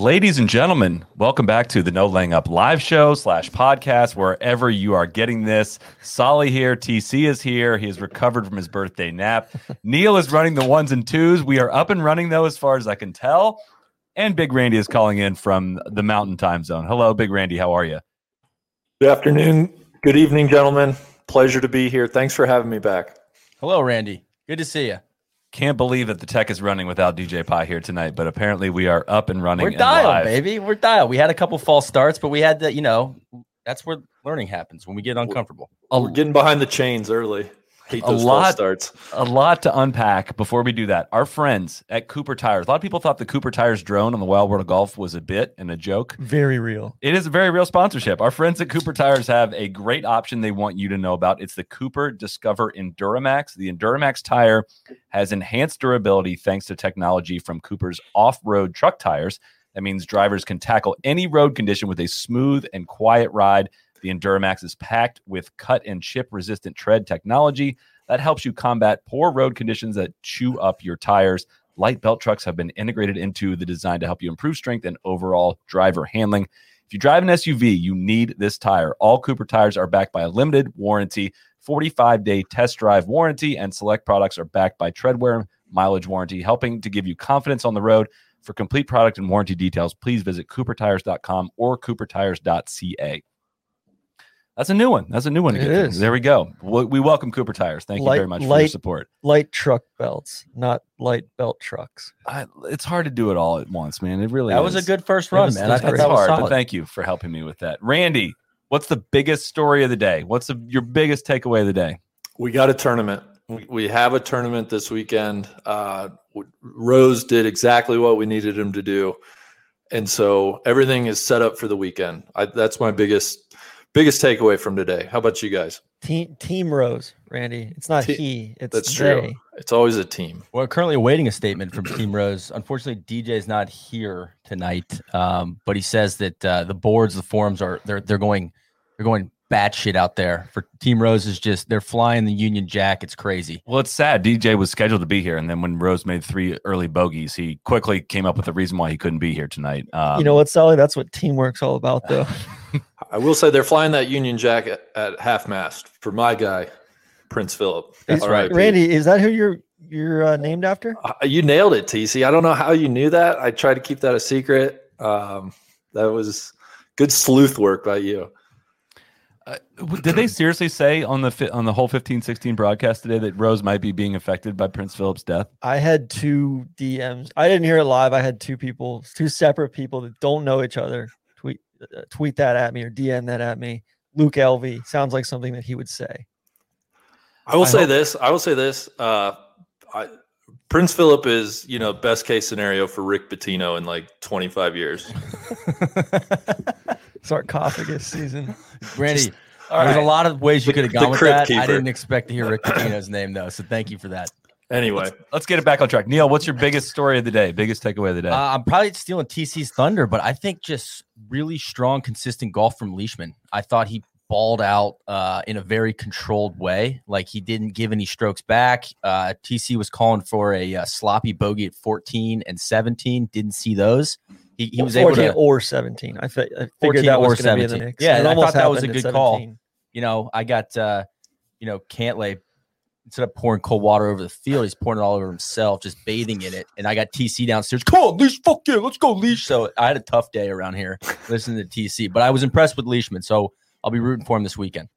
Ladies and gentlemen, welcome back to the No Laying Up live show slash podcast, wherever you are getting this. Solly here, TC is here. He has recovered from his birthday nap. Neil is running the ones and twos. We are up and running though, as far as I can tell. And Big Randy is calling in from the Mountain Time Zone. Hello, Big Randy. How are you? Good afternoon. Good evening, gentlemen. Pleasure to be here. Thanks for having me back. Hello, Randy. Good to see you. Can't believe that the tech is running without DJ Pie here tonight, but apparently we are up and running. We're and dialed, live. baby. We're dialed. We had a couple false starts, but we had to, you know, that's where learning happens when we get uncomfortable. A- We're getting behind the chains early. Hate A those false lot- starts. a lot to unpack before we do that. Our friends at Cooper Tires. A lot of people thought the Cooper Tires drone on the Wild World of Golf was a bit and a joke. Very real. It is a very real sponsorship. Our friends at Cooper Tires have a great option they want you to know about. It's the Cooper Discover Enduramax. The Enduramax tire has enhanced durability thanks to technology from Cooper's off-road truck tires. That means drivers can tackle any road condition with a smooth and quiet ride. The Enduramax is packed with cut and chip resistant tread technology that helps you combat poor road conditions that chew up your tires. Light belt trucks have been integrated into the design to help you improve strength and overall driver handling. If you drive an SUV, you need this tire. All Cooper tires are backed by a limited warranty, 45 day test drive warranty, and select products are backed by treadwear mileage warranty, helping to give you confidence on the road. For complete product and warranty details, please visit coopertires.com or coopertires.ca. That's a new one. That's a new one. to get through. There we go. We we welcome Cooper Tires. Thank you very much for your support. Light truck belts, not light belt trucks. I, it's hard to do it all at once, man. It really That was a good first run, was- man. I that's thought that was hard, but thank you for helping me with that. Randy, what's the biggest story of the day? What's the, your biggest takeaway of the day? We got a tournament. We, we have a tournament this weekend. Uh, Rose did exactly what we needed him to do, and so everything is set up for the weekend. I, that's my biggest biggest takeaway from today. How about you guys? Team Team Rose, Randy. It's not Te- he. It's That's they. true. It's always a team. We're currently awaiting a statement from Team Rose. Unfortunately, DJ is not here tonight, um, but he says that uh, the boards, the forums are they're they're going they're going batshit out there. For Team Rose is just they're flying the Union Jack. It's crazy. Well, it's sad. DJ was scheduled to be here, and then when Rose made three early bogeys, he quickly came up with a reason why he couldn't be here tonight. Um, you know what, Sally? That's what teamwork's all about, though. I will say they're flying that Union Jack at, at half mast for my guy, Prince Philip. That's R.I.P. Randy, is that who you're you're uh, named after? Uh, You nailed it, TC. I don't know how you knew that. I tried to keep that a secret. Um, that was good sleuth work by you. Uh, did they seriously say on the fi- on the whole 15-16 broadcast today that Rose might be being affected by Prince Philip's death? I had two DMs. I didn't hear it live. I had two people, two separate people that don't know each other. Tweet uh, that at me or DM that at me. Luke Elvy sounds like something that he would say. I will I say hope- this. I will say this. Uh, I, Prince Philip is, you know, best case scenario for Rick Pitino in like 25 years. Sarcophagus season. Randy, there's a lot of ways you could have the gone with crypt that. I didn't expect to hear Rick Pitino's name though, so thank you for that. Anyway, Let's get it back on track. Neil, what's your biggest story of the day? Biggest takeaway of the day? Uh, I'm probably stealing TC's thunder, but I think just really strong, consistent golf from Leishman. I thought he balled out uh, in a very controlled way. Like he didn't give any strokes back. Uh, TC was calling for a, uh sloppy bogey at 14 and 17. Didn't see those. He, he was able 14 to, or 17. I, fi- I figured that was going to be the 17. mix. Yeah, and and it I thought that was a good call. you know, I got, uh, you know, Cantlay instead of pouring cold water over the field, he's pouring it all over himself, just bathing in it. And I got TC downstairs. Come on, Leash, fuck yeah, let's go, Leash. So I had a tough day around here listening to TC, but I was impressed with Leishman. So I'll be rooting for him this weekend.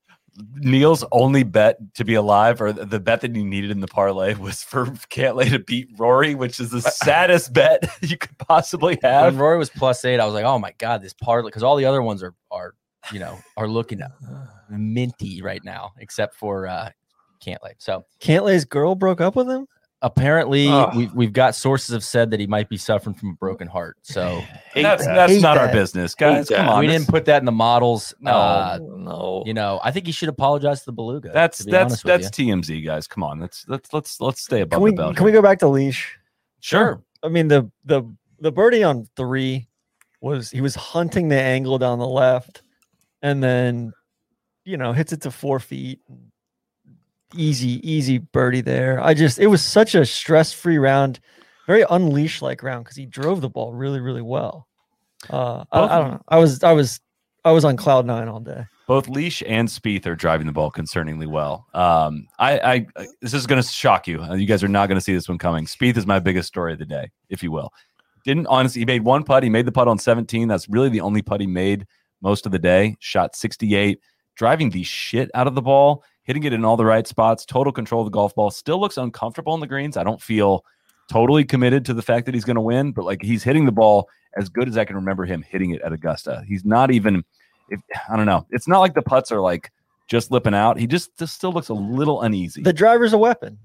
Neil's only bet to be alive, or the bet that he needed in the parlay, was for Cantlay to beat Rory, which is the saddest bet you could possibly When have. Rory was plus eight, I was like, oh my God, this parlay, because all the other ones are, are, you know, are looking minty right now, except for uh Cantlay. So Cantlay's girl broke up with him? apparently Ugh. we've, we've got sources have said that he might be suffering from a broken heart. So That's that. that's Hate not our business, guys. Hate Come that. on. we didn't put that in the models. No. Uh, no. you know, I think he should apologize to the Beluga. That's to be that's that's. TMZ, guys. Come on, let's let's let's let's stay above Can we the belt. can we go back to leash? Sure. I mean the the the birdie on three was he was hunting the angle down the left, and then you know hits it to four feet. Easy, easy birdie there. I just it was such a stress free round, very unleash like round because he drove the ball really, really well. Uh, I, I don't know. I was I was I was on cloud nine all day. Both Leash and Spieth are driving the ball concerningly well. Um, I, I, I this is going to shock you. Uh, You guys are not going to see this one coming. Spieth is my biggest story of the day, if you will. Didn't honestly, he made one putt. He made the putt on 17. That's really the only putt he made most of the day. Shot 68, driving the shit out of the ball, hitting it in all the right spots. Total control of the golf ball. Still looks uncomfortable on the greens. I don't feel totally committed to the fact that he's going to win, but like he's hitting the ball as good as I can remember him hitting it at Augusta. He's not even if I don't know. It's not like the putts are like just lipping out. He just, just still looks a little uneasy. The driver's a weapon.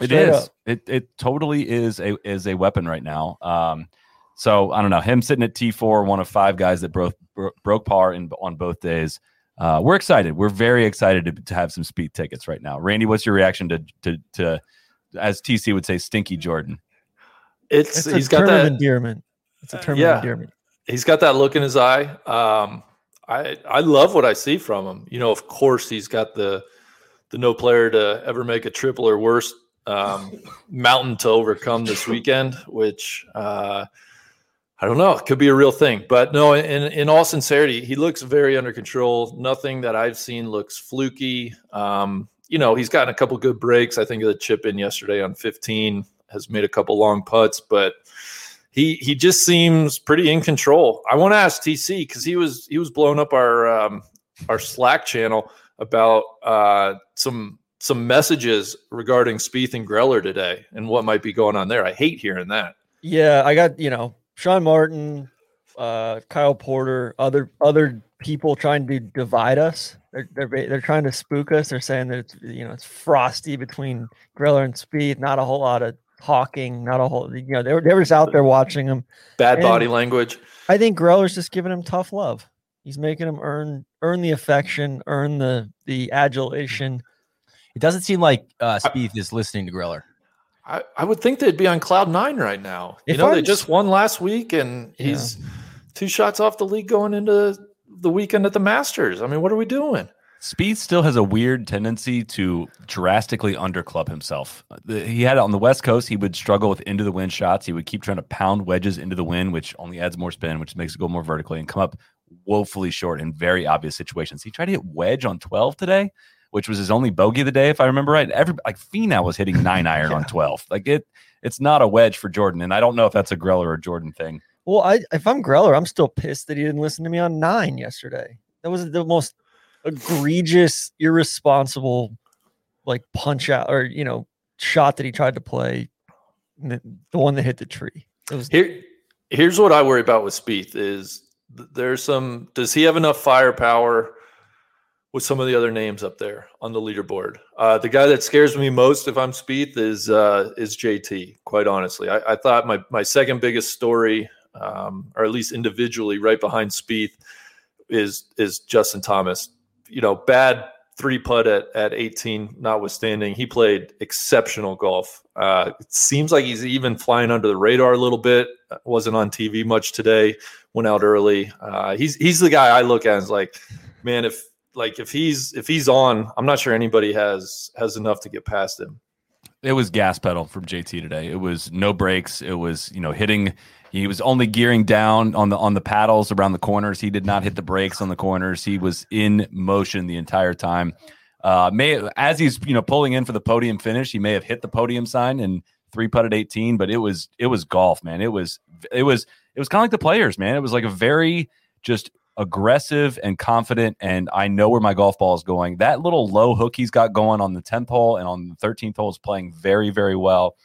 It is. up. It it totally is a is a weapon right now. Um, so I don't know. Him sitting at T four, one of five guys that broke bro- broke par in on both days. Uh, we're excited. We're very excited to, to have some Spieth tickets right now. Randy, what's your reaction to to to as TC would say, Stinky Jordan? It's, It's a he's got term that of endearment. It's a term yeah. of endearment. he's got that look in his eye. Um, I I love what I see from him. You know, of course, he's got the the no player to ever make a triple or worse um, mountain to overcome this weekend, which uh, I don't know, it could be a real thing. But no, in in all sincerity, he looks very under control. Nothing that I've seen looks fluky. Um, you know, he's gotten a couple good breaks. I think of the chip in yesterday on 15 has made a couple long putts, but he he just seems pretty in control. I want to ask TC because he was he was blowing up our um, our Slack channel about uh, some some messages regarding Spieth and Greller today and what might be going on there. I hate hearing that. Yeah, I got you know Sean Martin, uh, Kyle Porter, other other people trying to divide us. They're they're they're trying to spook us. They're saying that it's you know it's frosty between Greller and Spieth. Not a whole lot of talking. Not a whole you know they were they were just out there watching him. Bad And- body language. I think Greller's just giving him tough love. He's making him earn earn the affection, earn the the adulation. It doesn't seem like uh, Spieth is listening to Greller. I, I would think they'd be on cloud nine right now. You If know, they I'm- just won last week and Yeah. he's two shots off the lead going into the weekend at the Masters. I mean, what are we doing? Spieth still has a weird tendency to drastically underclub himself. He had it on the West Coast. He would struggle with into the wind shots. He would keep trying to pound wedges into the wind, which only adds more spin, which makes it go more vertically and come up woefully short in very obvious situations. He tried to hit wedge on 12 today, which was his only bogey of the day, if I remember right. Every like Finau was hitting nine iron on 12. Like it, it's not a wedge for Jordan. And I don't know if that's a Greller or Jordan thing. Well, I if I'm Greller, I'm still pissed that he didn't listen to me on nine yesterday. That was the most egregious, irresponsible, like punch out or you know shot that he tried to play. The, the one that hit the tree. It was Here, here's what I worry about with Spieth is there's some. Does he have enough firepower with some of the other names up there on the leaderboard? Uh, the guy that scares me most if I'm Spieth is uh, is JT. Quite honestly, I, I thought my my second biggest story, um, or at least individually, right behind Spieth, is is Justin Thomas. You know, bad three putt at, at 18 notwithstanding he played exceptional golf uh, it seems like he's even flying under the radar a little bit Uh, wasn't on tv much today went out early uh, he's he's the guy i look at as like man if like if he's if he's on i'm not sure anybody has has enough to get past him It was gas pedal from JT today. It was no brakes. It was you know hitting. He was only gearing down on the on the paddles around the corners. He did not hit the brakes on the corners. He was in motion the entire time. Uh, may as he's you know pulling in for the podium finish, he may have hit the podium sign and three putted eighteen. But it was it was golf, man. It was it was it was kind of like the players, man. It was like a very just aggressive and confident, and I know where my golf ball is going. That little low hook he's got going on the 10th hole and on the 13th hole is playing very, very well.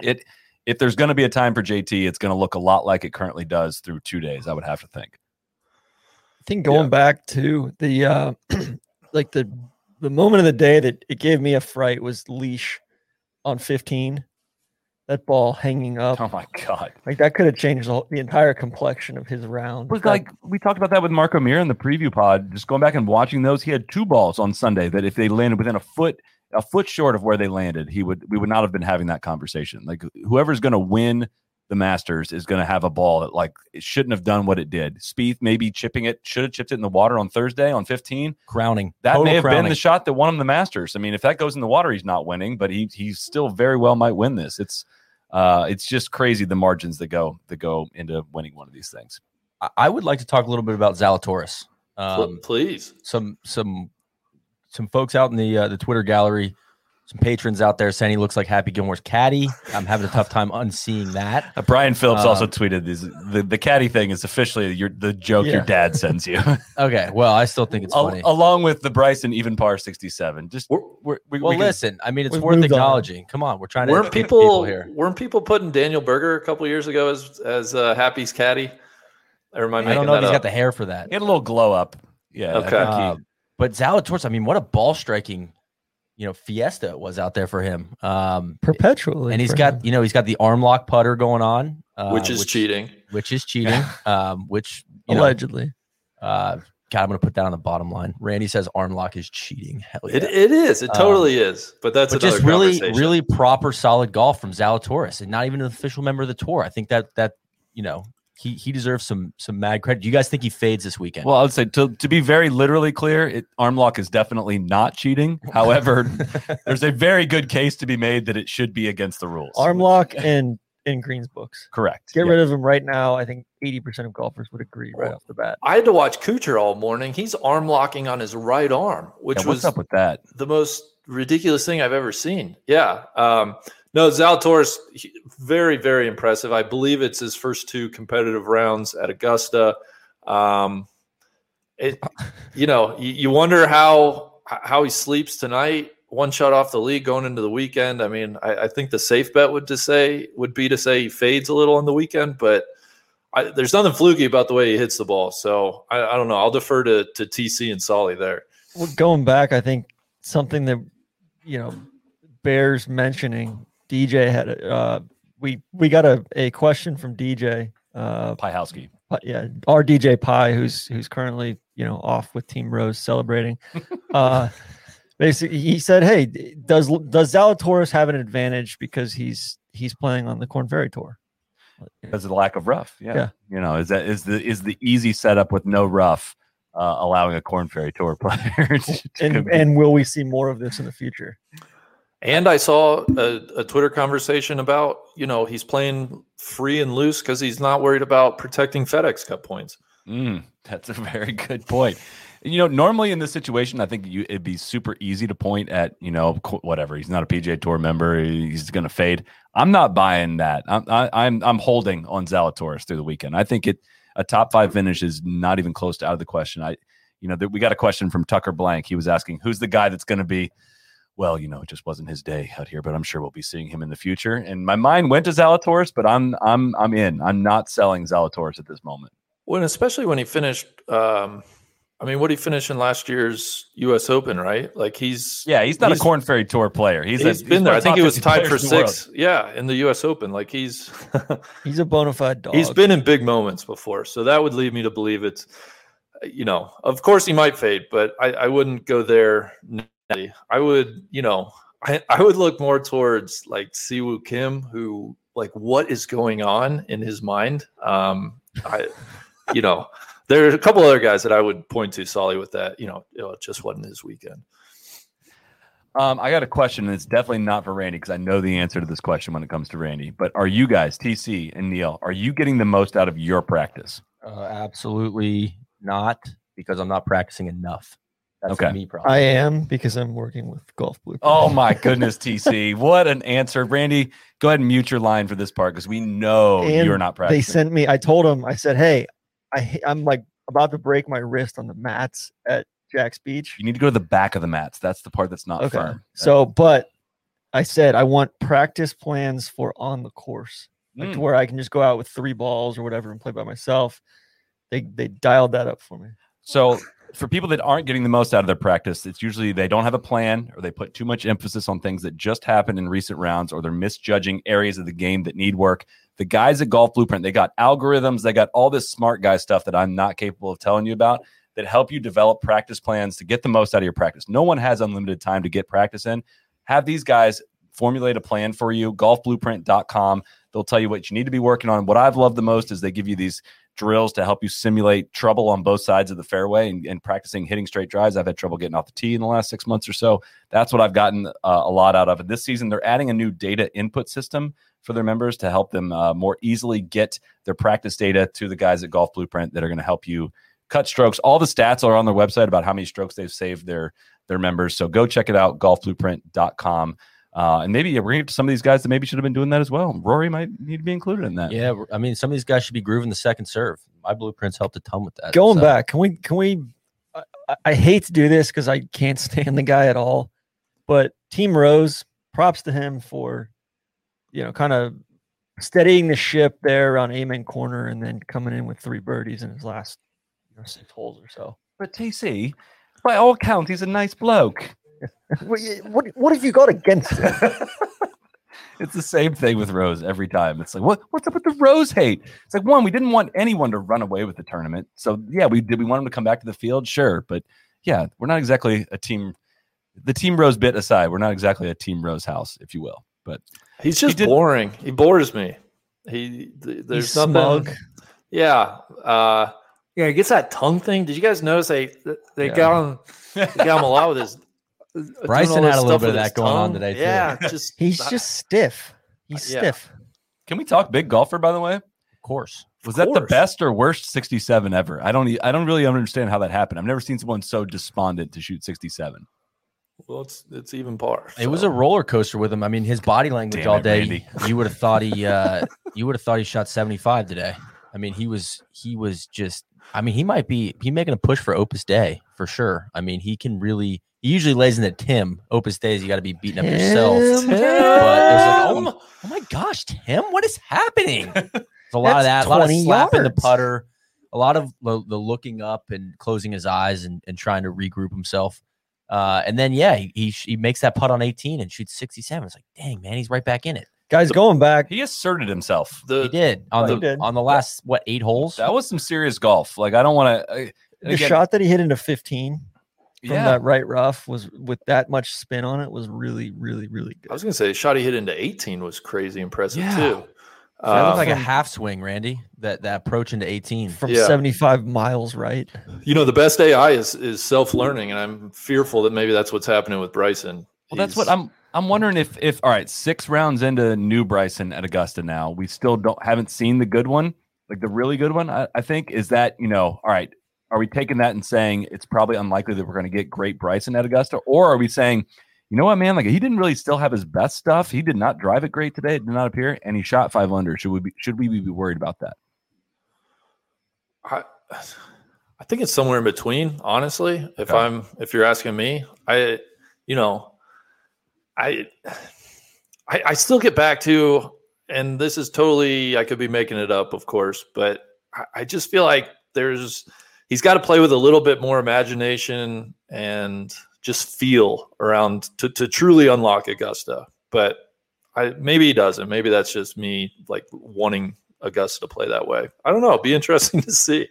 It if there's going to be a time for JT, it's going to look a lot like it currently does through two days. I would have to think. I think going back to the uh like the the moment of the day that it gave me a fright was leash on 15 that ball hanging up. Oh my god! Like that could have changed the, the entire complexion of his round. But That- like we talked about that with Marco Mir in the preview pod. Just going back and watching those, he had two balls on Sunday that if they landed within a foot, a foot short of where they landed, he would we would not have been having that conversation. Like whoever's going to win the Masters is going to have a ball that like it shouldn't have done what it did. Spieth maybe chipping it, should have chipped it in the water on Thursday on 15. Crowning. That Total may have been the shot that won him the Masters. I mean, if that goes in the water, he's not winning, but he he still very well might win this. It's uh it's just crazy the margins that go that go into winning one of these things. I- would like to talk a little bit about Zalatoris. Um, Please. some some some folks out in the uh, the Twitter gallery, some patrons out there saying he looks like Happy Gilmore's caddy. I'm having a tough time unseeing that. Uh, Brian Phillips also Um, tweeted this. The, the caddy thing is officially your the joke your dad sends you, Okay, well, I still think it's Al- funny. along with the Bryson even par sixty seven. Just We're- we're, we, well, we can- listen, I mean, it's worth moved on. acknowledging. Come on, we're trying to weren't educate people, here. weren't people putting Daniel Berger a couple years ago as as uh, Happy's caddy? Or am I I don't know if that he's up? got the hair for that. he had a little glow up. Yeah. I Okay. think he- Uh, but Zalatoris, I mean, what a ball striking, you know, fiesta was out there for him. Um, perpetually. and he's got, him. you know, he's got the arm lock putter going on, uh, which is cheating. which is cheating. um, which you know, allegedly. uh, God, I'm gonna put that on the bottom line. Randy says arm lock is cheating. Hell yeah. It, it is. It Um, totally is. But that's but just really, really proper, solid golf from Zalatoris, and not even an official member of the tour. I think that that you know he he deserves some some mad credit. Do you guys think he fades this weekend? well, I would say to, to be very literally clear, it, arm lock is definitely not cheating. However, there's a very good case to be made that it should be against the rules. Arm lock and in Green's books. correct. Get Yeah. rid of him right now. I think 80% of golfers would agree right off the bat. I had to watch Kuchar all morning. He's arm locking on his right arm, which Yeah, what's was up with that? the most ridiculous thing I've ever seen. Yeah. Um, no, Zalatoris, very, very impressive. I believe it's his first two competitive rounds at Augusta. Um, it, you know, you, you wonder how how he sleeps tonight. One shot off the lead going into the weekend. I mean, I, I think the safe bet would to say would be to say he fades a little on the weekend, but I, there's nothing fluky about the way he hits the ball. So I, I don't know. I'll defer to to TC and Solly there. Well, going back, I think something that, you know, bears mentioning, DJ had a, uh, we, we got a, a question from DJ, uh, Piehowski. Pi- yeah, our DJ Pie, who's who's currently you know off with Team Rose celebrating. uh, basically, he said, "Hey, does does Zalatoris have an advantage because he's he's playing on the Corn Ferry Tour?" because of the lack of rough. Yeah. Yeah. You know, is that is the is the easy setup with no rough, uh, allowing a Corn Ferry Tour player to And and will we see more of this in the future? And I saw a, a Twitter conversation about, you know, he's playing free and loose because he's not worried about protecting FedEx Cup points. Mm, that's a very good point. You know, normally in this situation, I think you, it'd be super easy to point at, you know, whatever. He's not a PGA Tour member. He's going to fade. I'm not buying that. I'm I, I'm I'm holding on Zalatoris through the weekend. I think it a top five finish is not even close to out of the question. I, you know, that we got a question from Tucker Blank. He was asking who's the guy that's going to be. Well, you know, it just wasn't his day out here, but I'm sure we'll be seeing him in the future. And my mind went to Zalatoris, but I'm I'm I'm in. I'm not selling Zalatoris at this moment. When especially when he finished um I mean, what did he finish in last year's US Open, right? Like he's Yeah, he's not He's- a Corn Ferry Tour player. He's, he's a, been there. I think he was tied for players world. six. Yeah, in the US Open. Like he's He's a bona fide dog. he's been in big moments before. So that would lead me to believe it's you know, of course he might fade, but I, I wouldn't go there. Natty. I would, you know, I, I would look more towards like Si Woo Kim, who like what is going on in his mind. Um, I, you know, there are a couple other guys that I would point to, Solly, with that. You know, you know, it just wasn't his weekend. Um, I got a question, and it's definitely not for Randy because I know the answer to this question when it comes to Randy. But are you guys, TC and Neil, are you getting the most out of your practice? Uh, absolutely not, because I'm not practicing enough. That's Okay. me problem. I am because I'm working with Golf Blue. Oh my goodness, TC, what an answer, Randy! Go ahead and mute your line for this part because we know And you're not practicing. They sent me. I told him. I said, "Hey, I, I'm like about to break my wrist on the mats at Jax Beach." you need to go to the back of the mats. That's the part that's not Okay. firm. So, but I said I want practice plans for on the course, like to Mm. where I can just go out with three balls or whatever and play by myself. They they dialed that up for me. So for people that aren't getting the most out of their practice, it's usually they don't have a plan or they put too much emphasis on things that just happened in recent rounds or they're misjudging areas of the game that need work. The guys at Golf Blueprint, they got algorithms, they got all this smart guy stuff that I'm not capable of telling you about that help you develop practice plans to get the most out of your practice. No one has unlimited time to get practice in. Have these guys formulate a plan for you. Golfblueprint.com. They'll tell you what you need to be working on. What I've loved the most is they give you these drills to help you simulate trouble on both sides of the fairway and, and practicing hitting straight drives. I've had trouble getting off the tee in the last six months or so. That's what I've gotten uh, a lot out of. And this season, they're adding a new data input system for their members to help them uh, more easily get their practice data to the guys at Golf Blueprint that are going to help you cut strokes. All the stats are on their website about how many strokes they've saved their their members. So go check it out, golfblueprint.com. Uh, and maybe yeah, we're going to some of these guys that maybe should have been doing that as well. Rory might need to be included in that. Yeah, I mean, some of these guys should be grooving the second serve. My blueprints helped a ton with that. Going so- back, can we can we? I, I- I hate to do this because I can't stand the guy at all, but Team Rose, props to him for, you know, kind of steadying the ship there around Amen Corner and then coming in with three birdies in his last you know, six holes or so. But TC, by all accounts, he's a nice bloke. What, what, what have you got against it? It's the same thing with Rose every time. It's like, what what's up with the Rose hate? It's like one, we didn't want anyone to run away with the tournament. So yeah, we did we want them to come back to the field? Sure. But yeah, we're not exactly a team the team Rose bit aside, we're not exactly a team Rose house, if you will. But He's just did- boring. He bores me. He th- there's He's something. smug. Yeah. Uh, yeah. He gets that tongue thing. Did you guys notice they they Yeah. got him? They got him a lot with his. Bryson had a little bit of that going on tongue. today, too. Yeah. Just He's I- just stiff. He's yeah. stiff. can we talk big golfer by the way? Of course. Was that the best or worst 67 ever? I don't I don't really understand how that happened. I've never seen someone so despondent to shoot 67. well, it's it's even par. It was a roller coaster with him. I mean, his body language Damn all it, day. Randy. You would have thought he uh you would have thought he shot 75 today. I mean, he was he was just I mean, he might be he making a push for Opus Dei for sure. I mean, he can really he usually lays in the Tim. Opus Deis, you got to be beating up yourself. Tim. But like, oh, oh my gosh, Tim, what is happening? There's a lot of that, a lot of 20 slapping the putter, a lot of the, the looking up and closing his eyes and, and trying to regroup himself. Uh, and then yeah, he, he he makes that putt on 18 and shoots 67. It's like, dang man, he's right back in it. Guys, going back, He asserted himself. the He did on the did. on the last what eight holes. That was some serious golf. Like I don't want to the shot that he hit into 15 from yeah. that right rough was with that much spin on it was really, really, really good. I was gonna say the shot he hit into 18 was crazy impressive Yeah. too. So that Uh, looked like a half swing, Randy. That that approach into 18. From Yeah. 75 miles right. you know, the best AI is is self learning, and I'm fearful that maybe that's what's happening with Bryson. Well, that's what I'm. I'm wondering if, if all right, six rounds into new Bryson at Augusta now, we still don't haven't seen the good one, like the really good one. I, I think is that you know, all right, are we taking that and saying it's probably unlikely that we're going to get great Bryson at Augusta, or are we saying, you know what, man, like he didn't really still have his best stuff. He did not drive it great today. It did not appear, and he shot five under. Should we be should we be worried about that? I, I think it's somewhere in between, honestly. If Okay. I'm if you're asking me, I you know, I, I I still get back to and this is totally I could be making it up, of course, but I, I just feel like there's he's got to play with a little bit more imagination and just feel around to, to truly unlock Augusta. But I maybe he doesn't. Maybe that's just me like wanting Augusta to play that way. I don't know. It'd be interesting to see.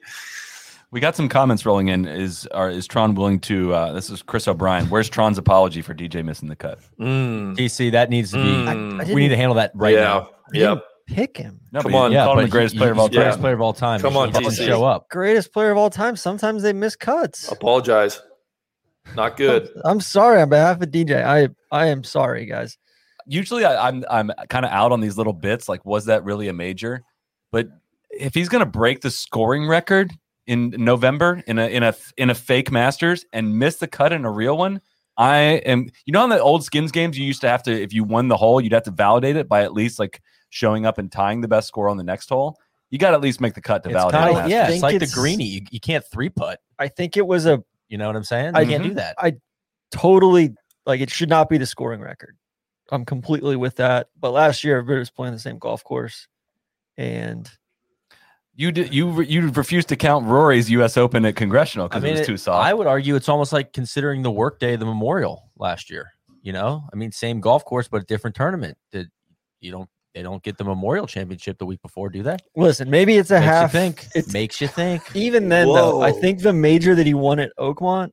We got some comments rolling in. Is are is Tron willing to? Uh, this is Chris O'Brien. Where's Tron's apology for DJ missing the cut? Mm. TC, that needs to be. Mm. I we need to handle that right yeah. now. Yep. Pick him. No, Come on. you Yeah, called him the greatest he- player of all he's the greatest time. player of all time. Come on, doesn't TC. show up. Greatest player of all time. Sometimes they miss cuts. Apologize. Not good. I'm sorry on behalf of DJ. I I am sorry, guys. usually I, I'm I'm kind of out on these little bits. Like, was that really a major? But if he's gonna break the scoring record in November in a in a in a fake Masters and miss the cut in a real one, I am. You know, on the old skins games, you used to have to if you won the hole, you'd have to validate it by at least like showing up and tying the best score on the next hole. You got to at least make the cut to It's validate. kind of yeah, think it's like the greenie. You, you can't three putt. I think it was a You know what I'm saying? I- You can't do that. I totally like it should not be the scoring record. I'm completely with that. But last year, everybody was playing the same golf course, and You did you you refused to count Rory's U.S. Open at Congressional because it was too soft. I would argue it's almost like considering the workday of the Memorial last year. You know, I mean, same golf course, but a different tournament. That you don't they don't get the Memorial Championship the week before, do they? Listen, maybe it's a Makes half. you think. it Makes you think. even then though. I think the major that he won at Oakmont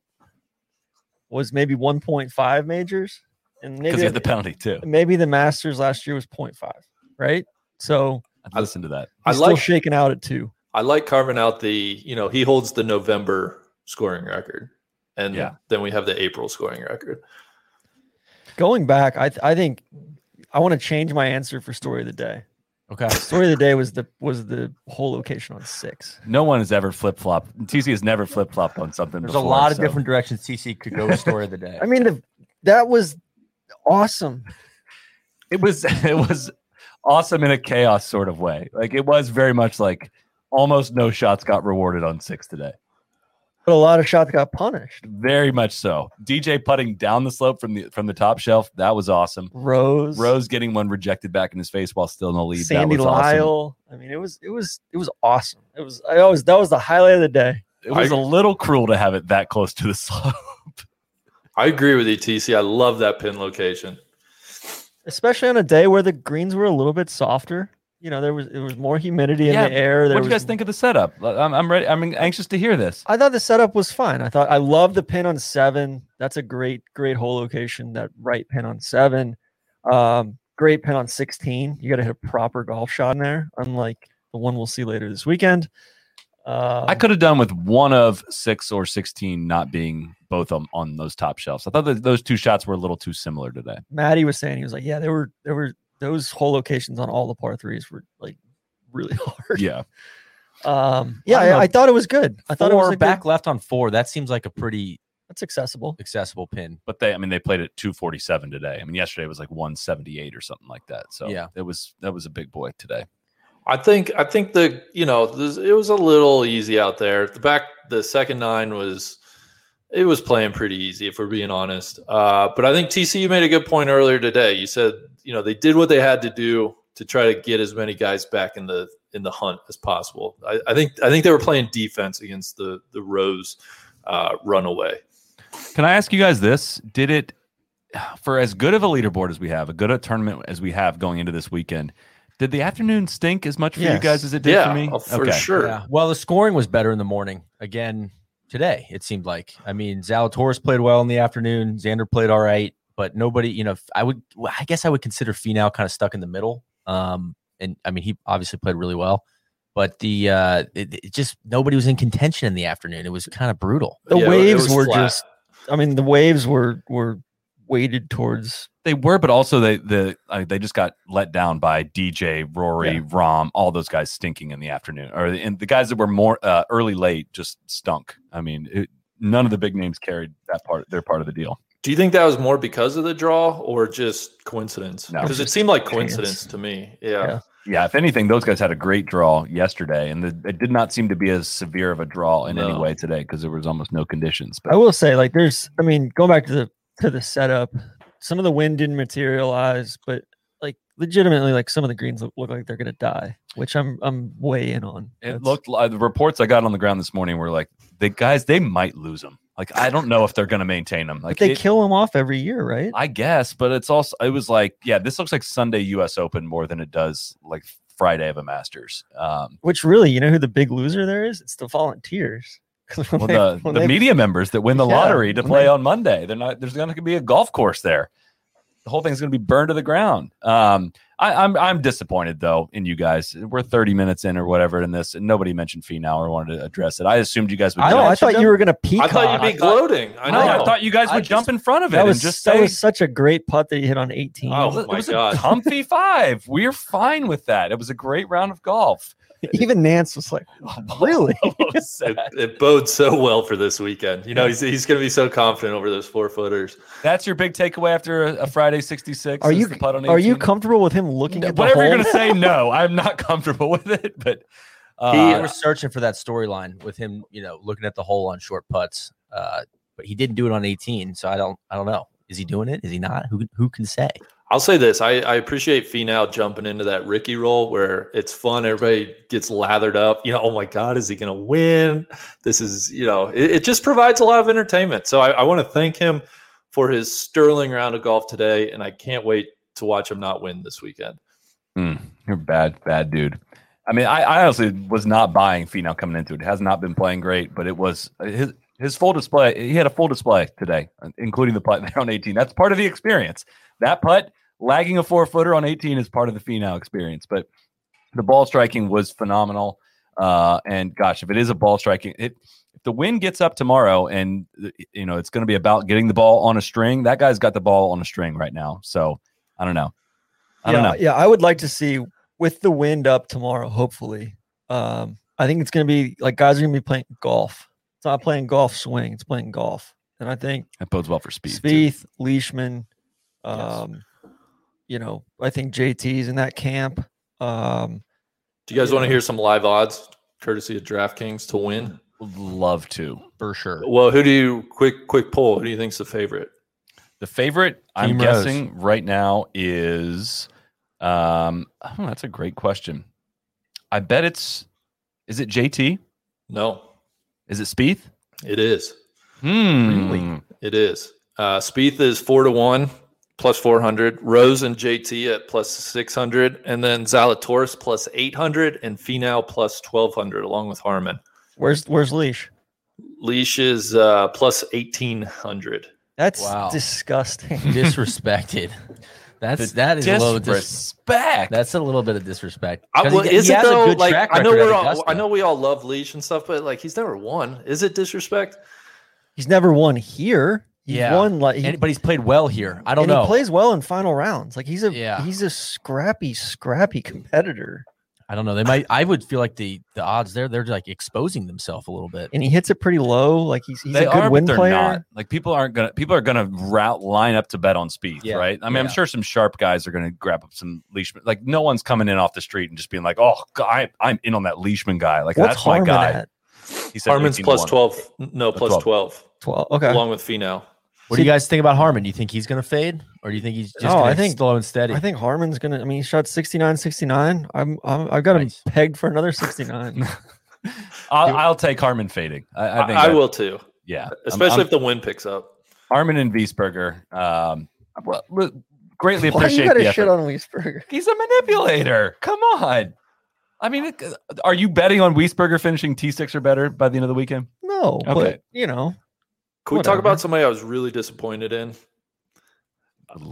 was maybe 1.5 majors, and because maybe he had the penalty too. maybe the Masters last year was 0.5, right? So I listen to that. I like shaking out at two. I like carving out the, you know, he holds the November scoring record. And Yeah. then we have the April scoring record. Going back, I th- I think I want to change my answer for story of the day. Okay. Story of the day was the was the whole location on six. No one has ever flip flopped. TC has never flip flopped on something. There's before, a lot of different directions TC could go with story of the day. I mean, the, that was awesome. It was it was awesome in a chaos sort of way. Like it was very much like almost no shots got rewarded on six today. But a lot of shots got punished. Very much so. DJ putting down the slope from the from the top shelf. That was awesome. Rose, Rose getting one rejected back in his face while still in the lead. Sandy that was awesome. Lyle. I mean, it was it was it was awesome. It was I always that was the highlight of the day. It was a little cruel to have it that close to the slope. I agree with you, TC. I love that pin location. especially on a day where the greens were a little bit softer. You know, there was it was more humidity in Yeah, the air. There What do you guys think of the setup? I'm, I'm ready. I'm anxious to hear this. I thought the setup was fine. I thought I love the pin on seven. That's a great, great hole location. That right pin on seven. Um, great pin on 16. You got to hit a proper golf shot in there, unlike the one we'll see later this weekend. Um, I could have done with one of six or sixteen not being both on, on those top shelves. I thought that those two shots were a little too similar today. Maddie was saying he was like, yeah, they were there were those whole locations on all the par threes were like really hard. Yeah, Um, yeah, I I. I thought it was good. I thought it was four a good- back left on four. That seems like a pretty That's accessible. accessible pin. but they, I mean, they played at two forty seven today. I mean, yesterday it was like one seventy eight or something like that. So Yeah. it was that was a big boy today. I think I think the you know this, it was a little easy out there. The back the second nine was it was playing pretty easy if we're being honest. Uh, but I think TC you made a good point earlier today. You said you know they did what they had to do to try to get as many guys back in the in the hunt as possible. I, I think I think they were playing defense against the the Rose uh, runaway. Can I ask you guys this? Did it for as good of a leaderboard as we have, a good a tournament as we have going into this weekend? Did the afternoon stink as much for you guys as it did Yeah, for me? for sure. Yeah. Well, the scoring was better in the morning again today. It seemed like. I mean, Zalatoris played well in the afternoon. Xander played all right, but nobody. You know, I would. I guess I would consider Finau kind of stuck in the middle. Um, and I mean, he obviously played really well, but the uh, it, it just nobody was in contention in the afternoon. It was kind of brutal. The Yeah, waves were flat. just. I mean, the waves were were weighted towards. They were, but also they the uh, they just got let down by DJ, Rory, Yeah. Rahm, all those guys stinking in the afternoon, or and the guys that were more uh, early late just stunk. I mean, it, none of the big names carried that part. Their part of the deal. Do you think that was more because of the draw or just coincidence? No. Because it seemed like Chance. coincidence to me. Yeah. Yeah. Yeah, if anything, those guys had a great draw yesterday, and the, it did not seem to be as severe of a draw in any way today because there was almost no conditions. But I will say, like, there's. I mean, going back to the to the setup, some of the wind didn't materialize, but like legitimately, like some of the greens look, look like they're gonna die, which I'm I'm way in on. it That's- looked like the reports I got on the ground this morning were like the guys they might lose them. Like I don't know if they're to maintain them. Like they it- kill them off every year, right? I guess, but it's also it was like yeah, this looks like Sunday U.S. Open more than it does like Friday of a Masters. Um, Which really, you know who the big loser there is? It's the volunteers. 'Cause when well, the, the they- media members that win the Yeah, lottery to play they- on Monday, they're not. There's going to be a golf course there. The whole thing's going to be burned to the ground. Um, I, I'm I'm disappointed though in you guys. We're 30 minutes in or whatever in this, and nobody mentioned Finau or wanted to address it. I assumed you guys would. I know. I thought you were gonna I thought you'd be I thought- gloating. I No, know. I thought you guys I would jump in front of it that was and just that say was such a great putt that you hit on 18. Oh, it my was God. a comfy five. We're fine with that. It was a great round of golf. Even Nantz was like, really? it, it bodes so well for this weekend. You know, he's, he's going to be so confident over those four footers. That's your big takeaway after a, a Friday 66. Are you putt on are you comfortable with him looking at the Whatever you're going to say, no, I'm not comfortable with it. But he uh, was searching for that storyline with him, you know, looking at the hole on short putts. Uh, but he didn't do it on 18, so I don't, I don't know. Is he doing it? Is he not? Who, who can say? I'll say this: I, I appreciate Finau jumping into that Ricky role where it's fun. Everybody gets lathered up. You know, oh my God, is he going to win? This is, you know, it, it just provides a lot of entertainment. So I, I want to thank him for his sterling round of golf today, and I can't wait to watch him not win this weekend. Mm, you're bad, bad dude. I mean, I, I honestly was not buying Finau coming into it. Has not been playing great, but it was his his full display. He had a full display today, including the putt there on 18. That's part of the experience. That putt lagging a four footer on 18 is part of the Finau experience. But the ball striking was phenomenal. Uh, and gosh, if it is a ball striking, it if the wind gets up tomorrow and you know it's going to be about getting the ball on a string, that guy's got the ball on a string right now. So I don't know. I yeah, don't know. Yeah, I would like to see with the wind up tomorrow. Hopefully, um, I think it's going to be like guys are going to be playing golf. It's not playing golf swing; it's playing golf. And I think That bodes well for Spieth. too. Spieth, Leishman, um, you know, I think JT's in that camp. Um, Do you guys want to hear some live odds, courtesy of DraftKings, to win? Love to. for sure. Well, who do you quick quick poll? Who do you think's the favorite? The favorite, I'm Team Rose. guessing right now is. Um, oh, that's a great question. I bet it's. Is it JT? No, Is it Spieth? it is. Hmm. It is. Uh, Spieth is four to one, plus four hundred. Rose and JT at plus six hundred, and then Zalatoris plus eight hundred, and Finau plus twelve hundred, along with Harmon. where's where's Leash? Leash is uh, plus eighteen hundred. That's Wow. disgusting. Disrespected. That's that is a little dis- Disrespect. that's a little bit of disrespect. I, 'Cause well, he, he is it has a though? good Like track I know we're all, I know we all love Leash and stuff, but like he's never won. Is it disrespect? He's never won here. He's Yeah. won like he, And- but he's played well here. I don't and know. he plays well in final rounds. Like he's a Yeah. he's a scrappy, scrappy competitor. I don't know. They might. I would feel like the the odds there. They're like exposing themselves a little bit. And he hits it pretty low. Like he's he's they a good are, win but they're player. not. Like people aren't gonna. People are gonna route line up to bet on Spieth, Yeah. right? I mean, I'm sure some sharp guys are gonna grab up some Leishman. Like no one's coming in off the street and just being like, "Oh, God, I, I'm in on that Leishman guy." Like What's that's my guy. at? He said Harmon's 18 to plus 1. twelve. No, plus 12. twelve, Twelve. Okay. along with Finau. What do you guys think about Harmon? Do you think he's going to fade, or do you think he's just No, going I think- slow and steady? I think Harmon's gonna. I mean, he shot 69, 69. I'm, I'm I've got Nice. him pegged for another 69. I'll, I'll take Harmon fading. I, I I, think I will too, Yeah, I'm- especially I'm- if the wind picks up. Harmon and Wiesberger. Um, well, look, greatly Why you appreciate got the to shit on Wiesberger? He's a manipulator. Come on. I mean, are you betting on Wiesberger finishing T6 or better by the end of the weekend? No, Okay. but you know, Can we talk about somebody I was really disappointed in?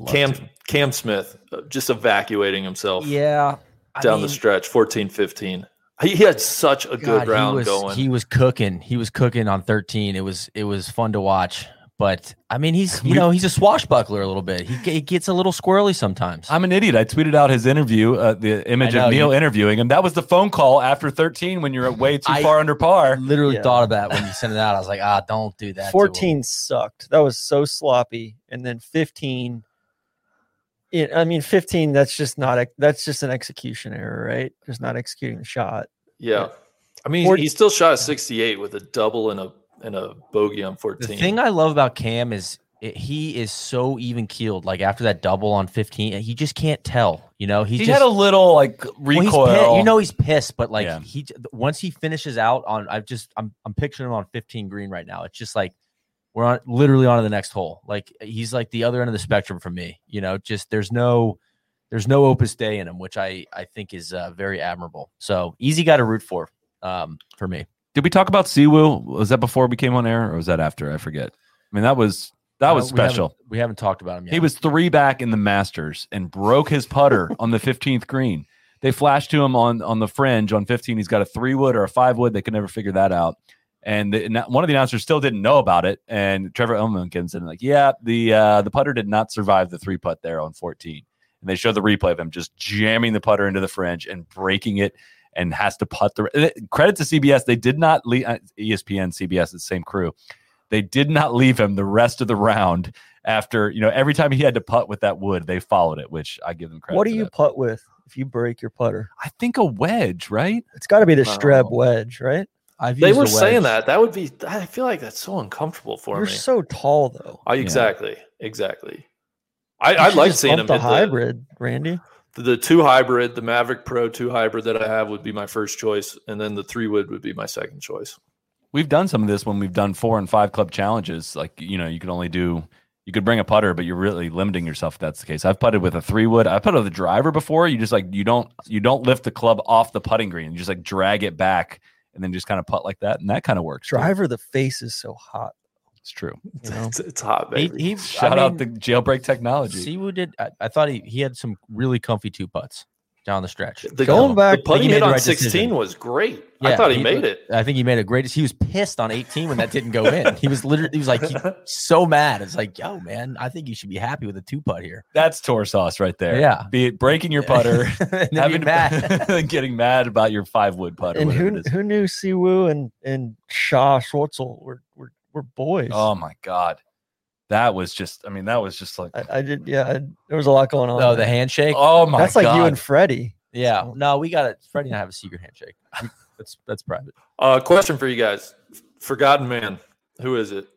Cam to. Cam Smith uh, just evacuating himself yeah, I down the stretch 14 15. He, he had such a good round he was, going. He was cooking. He was cooking on 13. It was it was fun to watch. But I mean, he's you We- know he's a swashbuckler a little bit. He, he gets a little squirrely sometimes. I'm an idiot. I tweeted out his interview, uh, the image know, of Neil you- interviewing him. That was the phone call after 13 when you're way too I- far under par. literally Yeah. thought of that when you sent it out. I was like, ah, don't do that. to him. 14 sucked. That was so sloppy. And then 15. It, I mean, 15. That's just not. ex- That's just an execution error, right? Just not executing the shot. yeah. I mean, Or- he still shot a 68 with a double and a and a bogey on 14. The thing I love about Cam is it, he is so even keeled. Like after that double on 15, he just can't tell. You know, he's he just, had a little like well, he's recoil. pi- you know, he's pissed, but like Yeah. he once he finishes out on, I've just I'm I'm picturing him on 15 green right now. It's just like we're on literally on to the next hole. Like he's like the other end of the spectrum for me. You know, just there's no there's no Opus Dei in him, which I I think is uh, very admirable. So easy guy to root for, um, for me. Did we talk about Si Woo? Was that before we came on air or was that after? I forget. I mean, that was that Uh, was we haven't- special. We haven't, talked about him yet. He was three back in the Masters and broke his putter on the 15th green. They flashed to him on on the fringe on 15. He's got a three wood or a five wood. They could never figure that out. And the, one of the announcers still didn't know about it. And Trevor comes in like, yeah, the uh, the putter did not survive the three putt there on 14. And they showed the replay of him just jamming the putter into the fringe and breaking it and has to putt the credit to CBS. They did not leave uh, ESPN, CBS, the same crew. They did not leave him the rest of the round after, you know, every time he had to putt with that wood, they followed it, which I give them credit. What do you that. putt with if you break your putter? I think a wedge, right? It's got to be the. Streb wedge, right? I've they were saying that. That would be I feel like that's so uncomfortable for me. You're so tall, though. I, exactly. Exactly. I, I like seeing bump him the hit the- hybrid, Randy. The, the two hybrid, the Mavrik Pro two hybrid that I have would be my first choice, and then the three wood would be my second choice. We've done some of this when we've done four and five club challenges. Like, you know, you could only do, you could bring a putter, but you're really limiting yourself if that's the case. I've putted with a three wood. I put with a driver before. You just like, you don't, you don't lift the club off the putting green. You just like drag it back and then just kind of putt like that. And that kind of works. too. Driver, the face is so hot. It's true. You know? It's, it's hot, He, baby. he Shout I out mean, the jailbreak technology. Si Woo did. I, I thought he, he had some really comfy two putts down the stretch. the, Going back- the putting he made hit the on right 16 decision. was great. Yeah, I thought he, he- made it. I think he made a great. He was pissed on 18 when that didn't go in. He was literally. He was like he, so mad. It's like, yo, man, I think you should be happy with a two putt here. That's tour sauce right there. Yeah. Be it breaking your putter, and having mad. getting mad about your five wood putter. and who who knew Si Woo and and Charl Schwartzel were were, were boys? Oh my god, that was just. I mean, that was just like. I, I did. Yeah, I, there was a lot going on. oh, the handshake. Oh my That's god. like you and Freddie. yeah. so- No, we got it. Freddie and I have a secret handshake. That's that's private. Uh, question for you guys: Forgotten man, who is it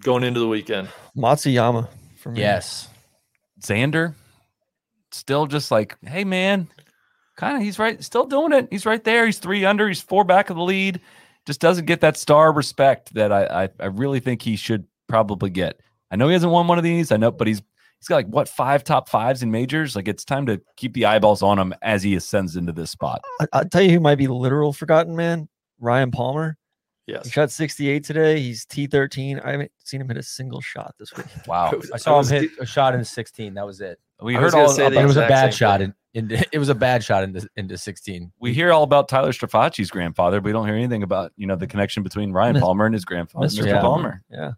going into the weekend? Matsuyama for me. Yes. Xander, still just like, hey man, kind of he's right, still doing it. He's right there. He's three under. He's four back of the lead. Just doesn't get that star respect that I I, I really think he should probably get. I know he hasn't won one of these. I know, but he's he's got like what five top fives in majors. Like it's time to keep the eyeballs on him as he ascends into this spot. I, I'll tell you who might be literal forgotten man. Ryan Palmer. He shot 68 today. He's T13. I haven't seen him hit a single shot this week. Wow. I was- I I saw him hit a shot into 16. That was it. We I heard all say about, the It was a bad shot in, in it was a bad shot into into 16. we hear all about Tyler Strafaci's grandfather, but we don't hear anything about you know the connection between Ryan Palmer and his grandfather, Mr. Mr. Palmer. Yeah.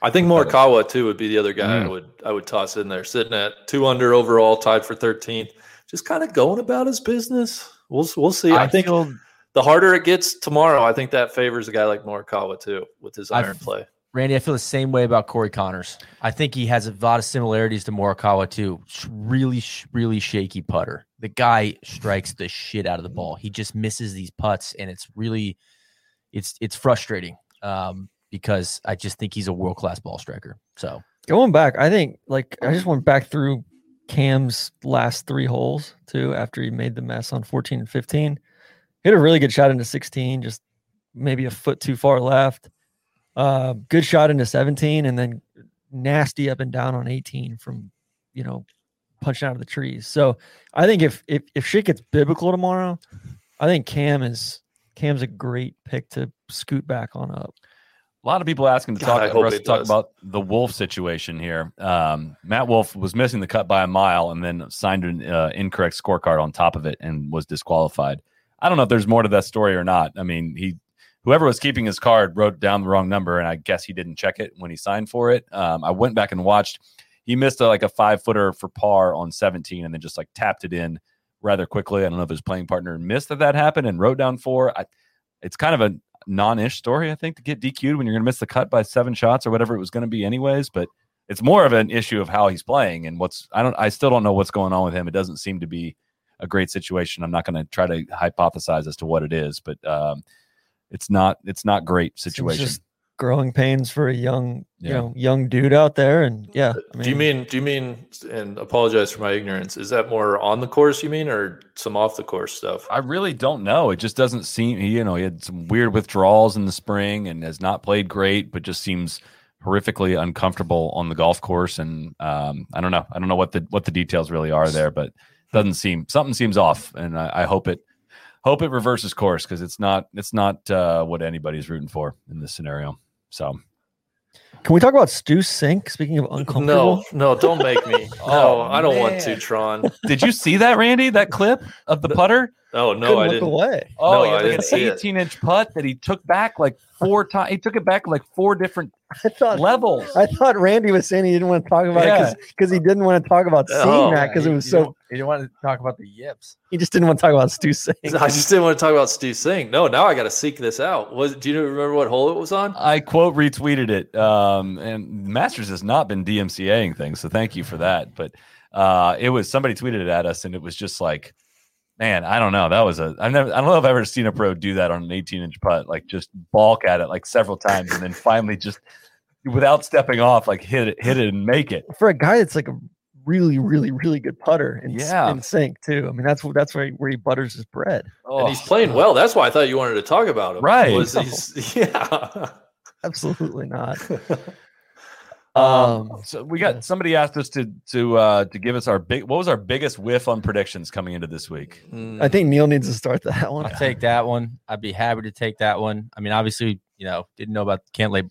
I think Morikawa too would be the other guy I Mm. would I would toss in there, sitting at two under overall, tied for 13th, just kind of going about his business. We'll we'll see. I, think feel the harder it gets tomorrow, I think that favors a guy like Morikawa too with his iron f- play. Randy, I feel the same way about Corey Conners. I think he has a lot of similarities to Morikawa too. Really, really shaky putter. The guy strikes the shit out of the ball. He just misses these putts, and it's really, it's it's frustrating um, because I just think he's a world class ball striker. So Going back, I think like I just went back through Cam's last three holes too after he made the mess on 14 and 15. Hit a really good shot into 16, just maybe a foot too far left. Uh, good shot into 17, and then nasty up and down on 18 from you know punching out of the trees. So I think if if if shit gets biblical tomorrow, I think Cam is Cam's a great pick to scoot back on up. A lot of people asking to God, talk I for us it to talk about the Wolff situation here. Um, Matt Wolff was missing the cut by a mile and then signed an uh, incorrect scorecard on top of it and was disqualified. I don't know if there's more to that story or not. I mean, he whoever was keeping his card wrote down the wrong number, and I guess he didn't check it when he signed for it. Um, I went back and watched. He missed a, like a five footer for par on 17, and then just like tapped it in rather quickly. I don't know if his playing partner missed that that happened and wrote down four. I, it's kind of a non-ish story, I think, to get DQ'd when you're going to miss the cut by seven shots or whatever it was going to be, anyways. But it's more of an issue of how he's playing and what's. I don't. I still don't know what's going on with him. It doesn't seem to be a great situation. I'm not going to try to hypothesize as to what it is, but um, it's not. It's not great Seems situation. just growing pains for a young, you know, young dude out there. And yeah, I do you mean do you mean and apologize for my ignorance? Is that more on the course you mean or some off the course stuff? I really don't know. It just doesn't seem. He, you know, he had some weird withdrawals in the spring and has not played great, but just seems horrifically uncomfortable on the golf course. And um, I don't know. I don't know what the what the details really are there, but doesn't seem something seems off. And I, I hope it hope it reverses course because it's not it's not uh, what anybody's rooting for in this scenario. So Can we talk about Stu Cink? Speaking of uncomfortable, No, no, don't make me. Oh, No, I don't want to, man. Tron. did you see that, Randy? That clip of the putter? Oh no, I look didn't. away. Oh, No, he I like didn't an 18 inch putt that he took back like four times. He took it back like four different I thought levels. I thought Randy was saying he didn't want to talk about Yeah. it because he didn't want to talk about seeing Oh, that because it was you so don't- You didn't want to talk about the yips. he just didn't want to talk about Stu Cink. I just didn't want to talk about Stu Cink. No, now I got to seek this out. Was do you remember what hole it was on? I quote retweeted it. Um, and Masters has not been DMCAing things, so thank you for that. But uh, it was somebody tweeted it at us, and it was just like, man, I don't know. That was a I've never I don't know if I've ever seen a pro do that on an 18 inch putt, like just balk at it like several times, and then finally just without stepping off, like hit it, hit it, and make it. For a guy that's like a really, really, really good putter in, s- Yeah. in sync too. I mean, that's wh- that's where he, where he butters his bread. and he's oh. playing well. That's why I thought you wanted to talk about him. Right. Was he's, yeah. Absolutely not. Um, Um, so we got somebody asked us to to uh to give us our big what was our biggest whiff on predictions coming into this week. I think Neil needs to start that one. I'll take that one. I'd be happy to take that one. I mean, obviously, you know, didn't know about can't lay.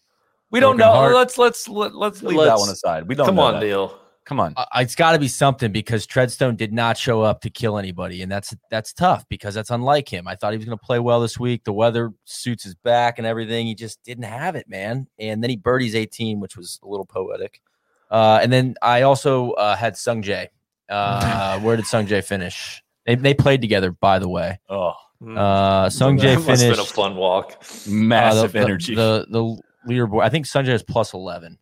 We don't Broken know. heart. Let's let's let, let's leave that Let's- one aside. We don't Come know on, that. Neil. Come on. Uh, it's got to be something because Treadstone did not show up to kill anybody, and that's that's tough because that's unlike him. I thought he was going to play well this week. The weather suits his back and everything. He just didn't have it, man. And then he birdies 18, which was a little poetic. Uh, and then I also uh, had Sung Jae. Uh, where did Sung Jae finish? They, they played together, by the way. Oh, Uh, Sung Jae That must have been a fun walk. massive uh, the, energy. The, the the leaderboard. I think Sung Sungjae is plus eleven.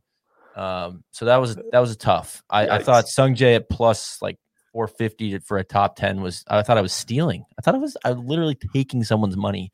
Um, so that was that was a tough. I, I thought Sungjae at plus like four fifty for a top ten was. I thought I was stealing. I thought I was. I was literally taking someone's money.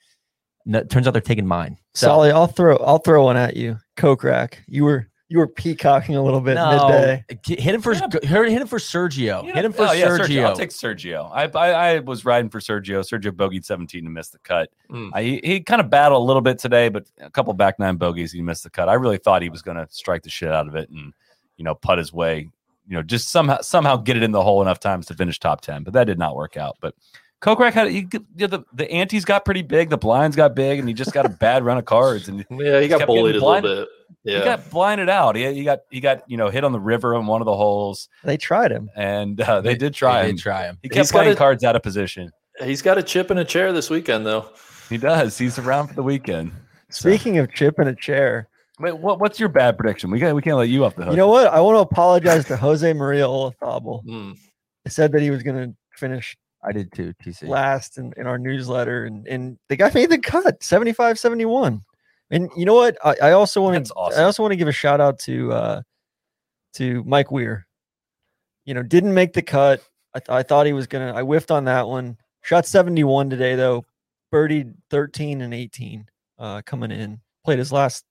No, turns out they're taking mine. So Solly, I'll throw I'll throw one at you. Kokrak. You were you were peacocking a little bit no, midday. hit him for hit him for Sergio. Yeah. Hit him for Oh, yeah, Sergio. I'll take Sergio. I, I I was riding for Sergio. Sergio bogeyed 17 to miss the cut. Mm. I, he, he kind of battled a little bit today, but a couple back nine bogeys, he missed the cut. I really thought he was going to strike the shit out of it and you know putt his way, you know, just somehow somehow get it in the hole enough times to finish top 10. But that did not work out. But Kokrak had he, you know, the the antes got pretty big, the blinds got big, and he just got a bad run of cards and. Yeah, he got bullied a little blinded. bit. Yeah. He got blinded out. He, he got he got you know hit on the river on one of the holes, They tried him. and uh, they, did try They him. did try him. He He's kept got playing a- cards out of position. He's got a chip in a chair this weekend, though. He does. He's around for the weekend. So- Speaking of chip in a chair, Wait, what, what's your bad prediction? We got we can't let you off the hook. you know what? I want to apologize to Jose Maria Olazabal. Mm. I said that he was going to finish I did too. TC. last in, in our newsletter, and, and the guy made the cut 75 71. And you know what? I, I also want to awesome. I also want to give a shout out to uh to Mike Weir. You know, didn't make the cut. I, th- I thought he was gonna. I whiffed on that one. Shot 71 today though. Birdied 13 and 18 uh coming in. Played his last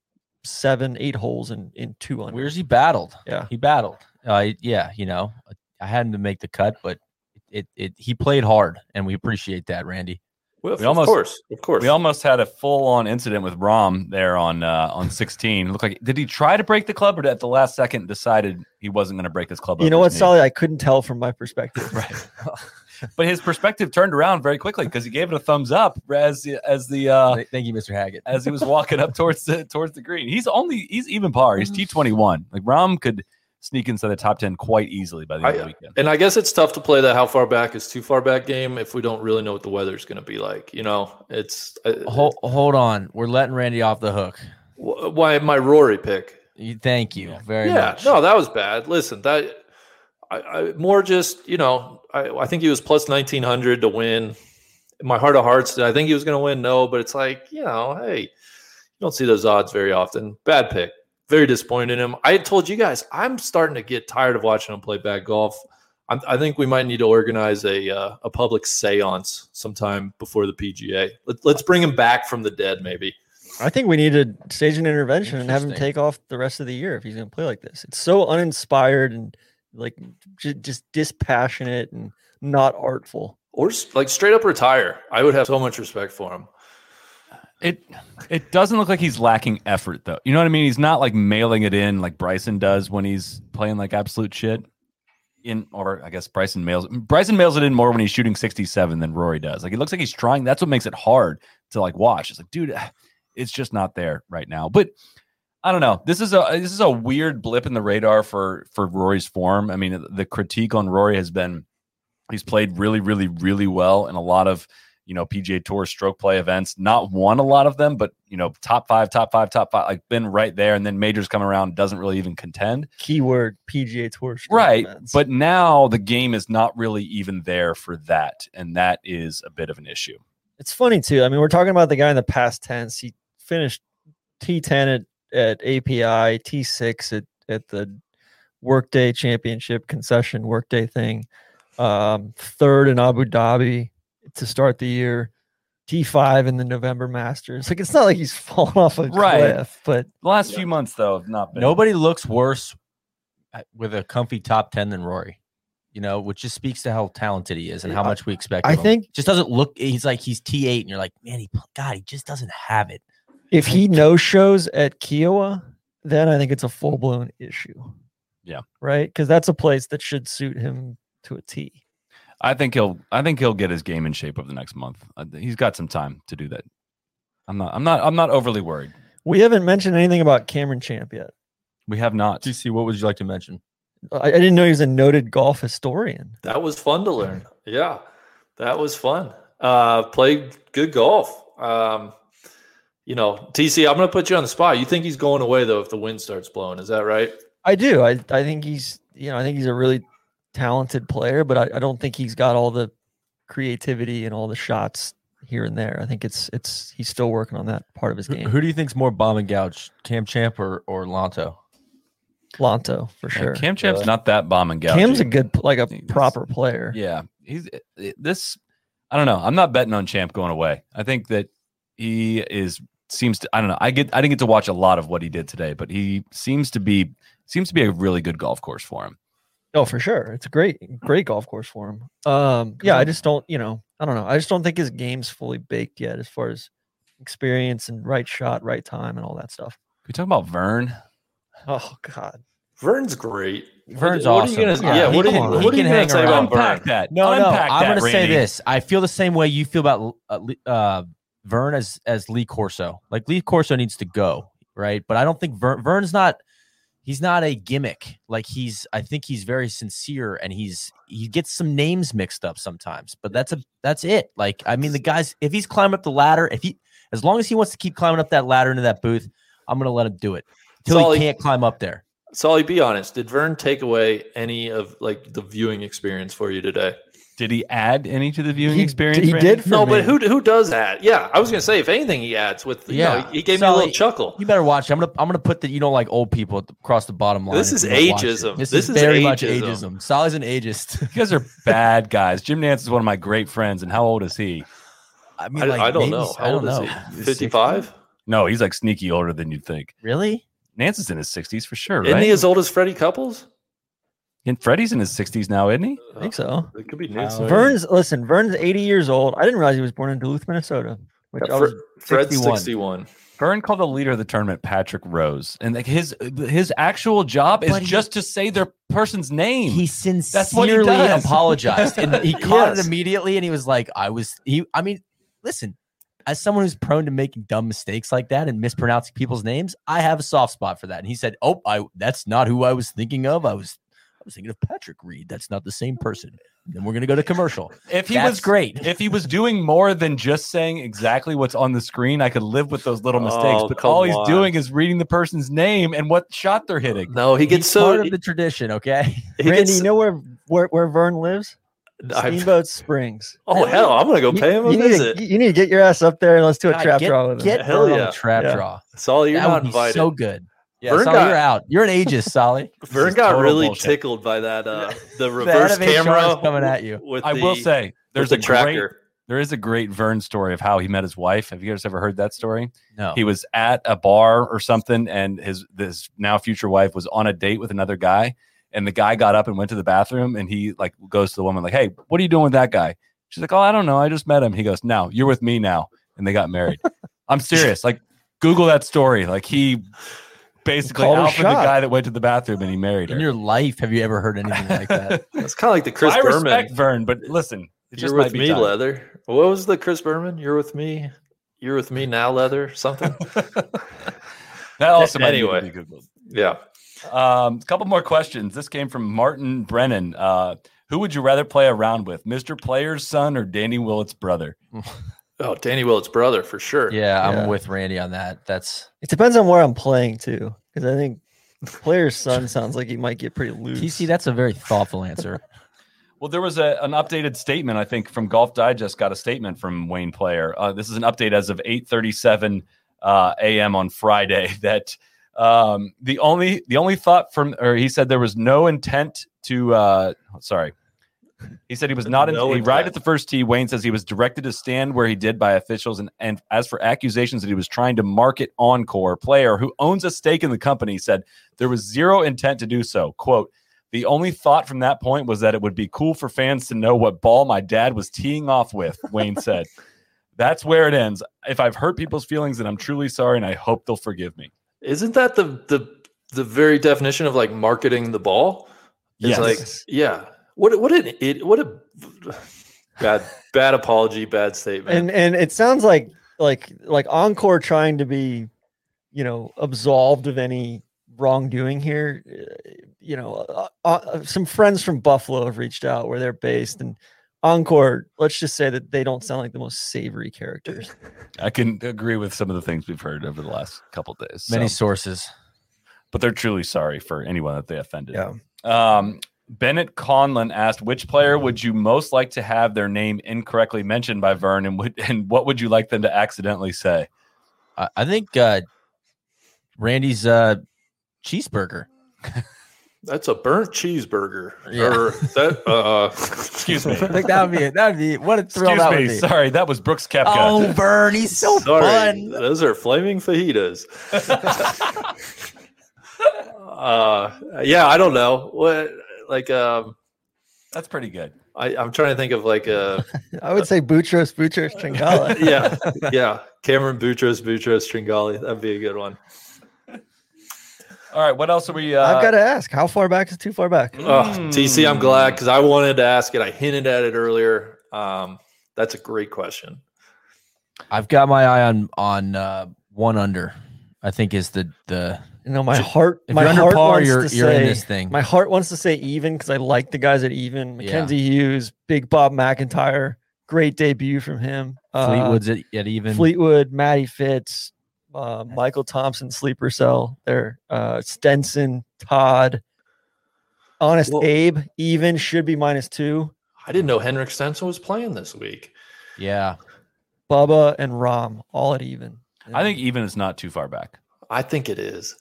seven, eight holes in in two under. Where's he battled? Yeah. he battled. Uh, yeah, you know, I had him to make the cut, but it, it he played hard, and we appreciate that, Randy. Well, We almost- of course, of course. we almost had a full on incident with Rahm there on uh, on 16. Look like did he try to break the club or at the last second decided he wasn't going to break this club? You know what, his knee? Solly? I couldn't tell from my perspective. Right. but his perspective turned around very quickly because he gave it a thumbs up as the as the uh, Thank you, Mr. Haggett. as he was walking up towards the towards the green. He's only he's even par. He's T twenty one. Like Rahm could sneak inside the top ten quite easily by the end of the weekend. and I guess it's tough to play that how far back is too far back game if we don't really know what the weather's going to be like. You know, it's uh, Hold, hold on, we're letting Randy off the hook. wh- why my Rory pick. You- Thank you very yeah, much. no, that was bad. Listen, that I, I more just you know I, I think he was plus nineteen hundred to win. In my heart of hearts, did I think he was going to win? No, but it's like you know, hey, you don't see those odds very often. Bad pick. Very disappointed in him. I told you guys I'm starting to get tired of watching him play bad golf. I'm, I think we might need to organize a uh, a public séance sometime before the PGA. Let, let's bring him back from the dead, maybe. I think we need to stage an intervention and have him take off the rest of the year if he's going to play like this. It's so uninspired and like j- just dispassionate and not artful. Or like straight up retire. I would have so much respect for him. It it doesn't look like he's lacking effort though. You know what I mean? He's not like mailing it in like Bryson does when he's playing like absolute shit. In or I guess Bryson mails Bryson mails it in more when he's shooting 67 than Rory does. Like it looks like he's trying. That's what makes it hard to like watch. It's like, dude, it's just not there right now. But I don't know. This is a this is a weird blip in the radar for for Rory's form. I mean, the critique on Rory has been he's played really, really, really well in a lot of you know PGA Tour stroke play events. Not won a lot of them, but you know top five, top five, top five, like been right there. And then majors come around, doesn't really even contend. Keyword PGA Tour. stroke Right, events. but now the game is not really even there for that, and that is a bit of an issue. it's funny too. I mean, we're talking about the guy in the past tense. He finished T10 at, at API, T6 at, at the Workday Championship concession Workday thing, um, third in Abu Dhabi to start the year, T5 in the November Masters. Like, it's not like he's fallen off a Right. cliff, but The last few months, though, have not been. Nobody looks worse with a comfy top 10 than Rory. You know, which just speaks to how talented he is and how I- much we expect. I him. think- just doesn't look. He's like he's T eight, and you're like, man, he God, he just doesn't have it. If he no shows at Kiawah, then I think it's a full blown issue. Yeah. Right? Because that's a place that should suit him to a T. I think he'll. I think he'll get his game in shape over the next month. Uh, He's got some time to do that. I'm not. I'm not. I'm not overly worried. We haven't mentioned anything about Cameron Champ yet. We have not. DC, what would you like to mention? I, I didn't know he was a noted golf historian. That was fun to learn. Yeah, that was fun. Uh, played good golf. Um, you know, TC, I'm going to put you on the spot. You think he's going away though if the wind starts blowing? Is that right? I do. I, I think he's you know, I think he's a really talented player, but I, I don't think he's got all the creativity and all the shots here and there. I think it's it's he's still working on that part of his game. who do you think's more bomb and gouge, Cam Champ or or Lanto? Lanto for Yeah, sure. Cam Champ's Really? not that bomb and gouge. Cam's a good like a He's- proper player. Yeah, he's it- it- this. I don't know. I'm not betting on Champ going away. I think that he is seems to. I don't know. I get. I didn't get to watch a lot of what he did today, but he seems to be seems to be a really good golf course for him. Oh, for sure. It's a great, great golf course for him. Um, yeah, I just don't, you know, I don't know. I just don't think his game's fully baked yet as far as experience and right shot, right time, and all that stuff. We talk about Vern. Oh God. Vern's great. What- Vern's what are you awesome. gonna- Yeah, yeah, he what are you, can- what are you gonna hang say around. about Vern? Unpack that. No, no. Unpack I'm going to say this. I feel the same way you feel about uh, uh, Vern as as Lee Corso. Like Lee Corso needs to go, right? But I don't think Vern, Vern's not. He's not a gimmick. Like he's. I think he's very sincere, and he's he gets some names mixed up sometimes. But that's a that's it. Like I mean, the guys. If he's climbing up the ladder, if he as long as he wants to keep climbing up that ladder into that booth, I'm going to let him do it till Solly- he can't climb up there. Solly, be honest. Did Vern take away any of like the viewing experience for you today? Did he add any to the viewing He- experience? he Randy? did for No, but who who does that? Yeah, I was gonna say if anything he adds with you know, Yeah. he gave me a little chuckle. You better watch. it. I'm gonna I'm gonna put that you don't like old people across the bottom line. This is you don't watch it. ageism. This, This is is very much ageism. ageism. Sally's an ageist. You guys are bad guys. Jim Nantz is one of my great friends, and how old is he? I I, mean, like, I don't maybe- know. I don't old know. Fifty five? No, he's like sneaky older than you'd think. Really? Nantz is in his 60s for sure, Isn't right? he as old as Freddie Couples? And Freddie's in his 60s now, isn't he? I think so. It could be Wow. new. Vern's listen, Vern's 80 years old. I didn't realize he was born in Duluth, Minnesota. Which I was, Fred's 61. 61. Vern called the leader of the tournament Patrick Rose, and like his his actual job is But he- just to say their person's name. He what he sincerely apologized, and he caught Yes. it immediately. And he was like, "I was." He. I mean, listen. As someone who's prone to making dumb mistakes like that and mispronouncing people's names, I have a soft spot for that. And he said, "Oh, I that's not who I was thinking of. I was I was thinking of Patrick Reed. That's not the same person." Then we're gonna go to commercial. if he That's was great. if he was doing more than just saying exactly what's on the screen, I could live with those little mistakes. Oh, but come all he's on. doing is reading the person's name and what shot they're hitting. No, he gets He's so part of the tradition. Okay. Randy, gets- you know where where, where Vern lives? I've- Steamboat Springs. Oh hell, I'm gonna go You, pay him a you need to, you need to get your ass up there and let's do a God, trap get, draw with him. Get Hell Vern on yeah. trap Yeah. draw. all you're that not would be invited. so good. Yeah, Vern Solly, got- you're out. You're an ageist, Solly. Vern got really bullshit. tickled by that uh the The reverse head of is camera coming at you. With I will the- say with there's the a great tracker. there is a great Vern story of how he met his wife. Have you guys ever heard that story? No. He was at a bar or something, and his this now future wife was on a date with another guy, and the guy got up and went to the bathroom, and he like goes to the woman like, "Hey, what are you doing with that guy?" She's like, "Oh, I don't know. I just met him." He goes, "No, you're with me now," and they got married. I'm serious. Like, Google that story. Like he basically Called a alpha the guy that went to the bathroom and he married her. In your life, have you ever heard anything like that? It's kind of like the Chris I Berman. respect Vern, but listen, it You're might with me, time. leather. What was the Chris Berman? You're with me. You're with me now, leather. Something. That also might Anyway. need to be Googled. yeah. Um, a couple more questions. This came from Martin Brennan. Uh, who would you rather play around with, Mr. Player's son or Danny Willett's brother? Oh, Danny Willett's brother for sure. yeah, I'm with Randy on that. That's It depends on where I'm playing too, because I think player's son sounds like he might get pretty loose. TC. That's a very thoughtful answer. Well, there was a, an updated statement. I think from Golf Digest got a statement from Wayne Player. Uh, this is an update as of 8:37 uh, a.m. on Friday. That um, the only the only thought from, or he said there was no intent to. Uh, sorry, He said he was not in No he right at the first tee. Wayne says he was directed to stand where he did by officials. And, and as for accusations that he was trying to market OnCore, a player who owns a stake in the company, said there was zero intent to do so. Quote, the only thought from that point was that it would be cool for fans to know what ball my dad was teeing off with, Wayne said. That's where it ends. If I've hurt people's feelings, then I'm truly sorry and I hope they'll forgive me. Isn't that the the the very definition of like marketing the ball? It's Yes. like yeah. What what an it what a bad bad apology, bad statement. and and it sounds like like like OnCore trying to be you know absolved of any wrongdoing here uh, you know uh, uh, some friends from buffalo have reached out where they're based and OnCore let's just say that they don't sound like the most savory characters I can agree with some of the things we've heard over the last couple days. Many so. sources. but they're truly sorry for anyone that they offended. Yeah. Um, Bennett Conlon asked, "Which player would you most like to have their name incorrectly mentioned by Vern, and, would, and what would you like them to accidentally say?" I, I think uh, Randy's uh, cheeseburger. That's a burnt cheeseburger. Yeah. Or that uh Excuse me. I think that would be that would be what a thrill Excuse that me. would be. Sorry, that was Brooks Koepka. Oh, Vern, he's so Sorry, fun. those are flaming fajitas. uh yeah, I don't know. What like um That's pretty good. I, I'm trying to think of like a i would say butros butros Tringale. yeah, yeah. Cameron Boutros, Boutros Tringale. That'd be a good one. All right, what else are we? Uh, i've got to ask how far back is too far back Oh, TC, I'm glad Mm. because I wanted to ask it. I hinted at it earlier. Um, that's a great question. I've got my eye on on uh, one under. I think is the the you know my heart if my you're under heart par, wants you're to you're in say- this thing. My heart wants to say even because I like the guys at even. Yeah. Mackenzie Hughes, Big Bob MacIntyre, great debut from him. Uh, Fleetwood's at, at even. Fleetwood, Matty Fitz, uh, Michael Thompson, sleeper cell there. Uh, Stenson, Todd, Honest Well- Abe, even should be minus two. I didn't know Henrik Stenson was playing this week. Yeah, Bubba and Rahm all at even. I think even is not too far back. I think it is.